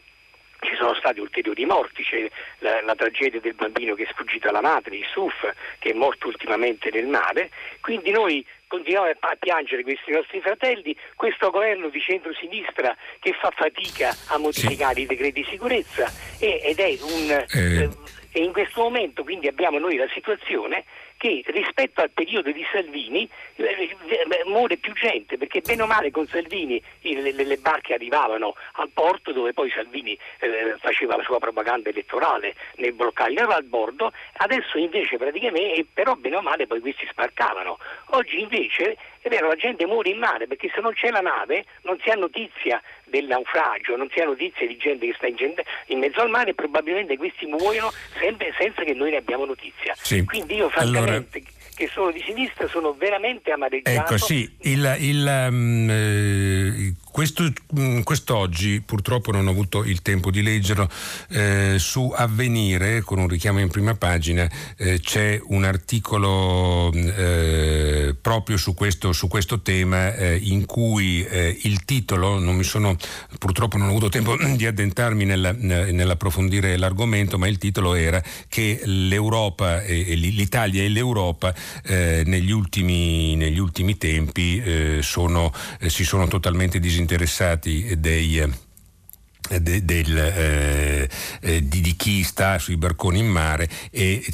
ci sono stati ulteriori morti, c'è la, la, tragedia del bambino che è sfuggito alla madre, il Suf, che è morto ultimamente nel mare, quindi noi continuiamo a piangere questi nostri fratelli, questo governo di centro-sinistra che fa fatica a modificare sì. i decreti di sicurezza ed è un... Eh... E in questo momento quindi abbiamo noi la situazione che rispetto al periodo di Salvini eh, eh, muore più gente, perché bene o male con Salvini le, barche arrivavano al porto dove poi Salvini eh, faceva la sua propaganda elettorale nel bloccare al bordo, adesso invece praticamente, però bene o male poi questi sbarcavano. Oggi invece è vero, la gente muore in mare perché se non c'è la nave non si ha notizia del naufragio, non si ha notizia di gente che sta in, gente, in mezzo al mare e probabilmente questi muoiono sempre, senza che noi ne abbiamo notizia. Sì. Quindi io francamente allora... che sono di sinistra sono veramente amareggiato. Ecco sì, il, il, um, questo, mm, quest'oggi purtroppo non ho avuto il tempo di leggerlo, eh, su Avvenire, con un richiamo in prima pagina, eh, c'è un articolo mm, eh, proprio su questo, su questo tema eh, in cui eh, il titolo, non mi sono, purtroppo non ho avuto tempo di addentrarmi nella, nell'approfondire l'argomento, ma il titolo era che l'Europa, e, l'Italia e l'Europa eh, negli, ultimi, negli, ultimi, tempi sono, si sono totalmente disintegrati interessati dei eh, de, del, eh, eh, di, di, chi sta sui barconi in mare e,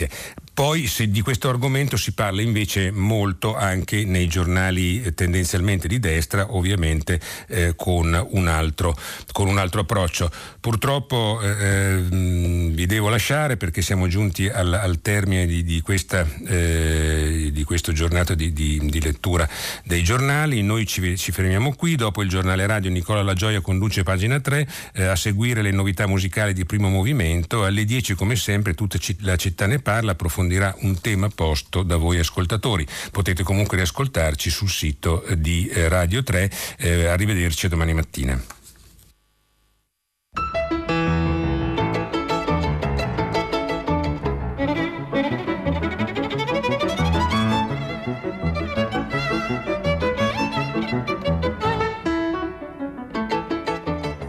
poi se di questo argomento si parla invece molto anche nei giornali eh, tendenzialmente di destra, ovviamente eh, con, un altro, con, un altro, approccio. Purtroppo eh, ehm, vi devo lasciare perché siamo giunti al, al termine di, di, questa, eh, di questa giornata di, di, lettura dei giornali. Noi ci, ci, fermiamo qui, dopo il giornale radio Nicola La Gioia conduce pagina 3 eh, a seguire le novità musicali di primo movimento. Alle 10 come sempre tutta la città ne parla, approfondiamo approfondirà un tema posto da voi ascoltatori. Potete comunque riascoltarci sul sito di eh, Radio 3. Eh, arrivederci domani mattina.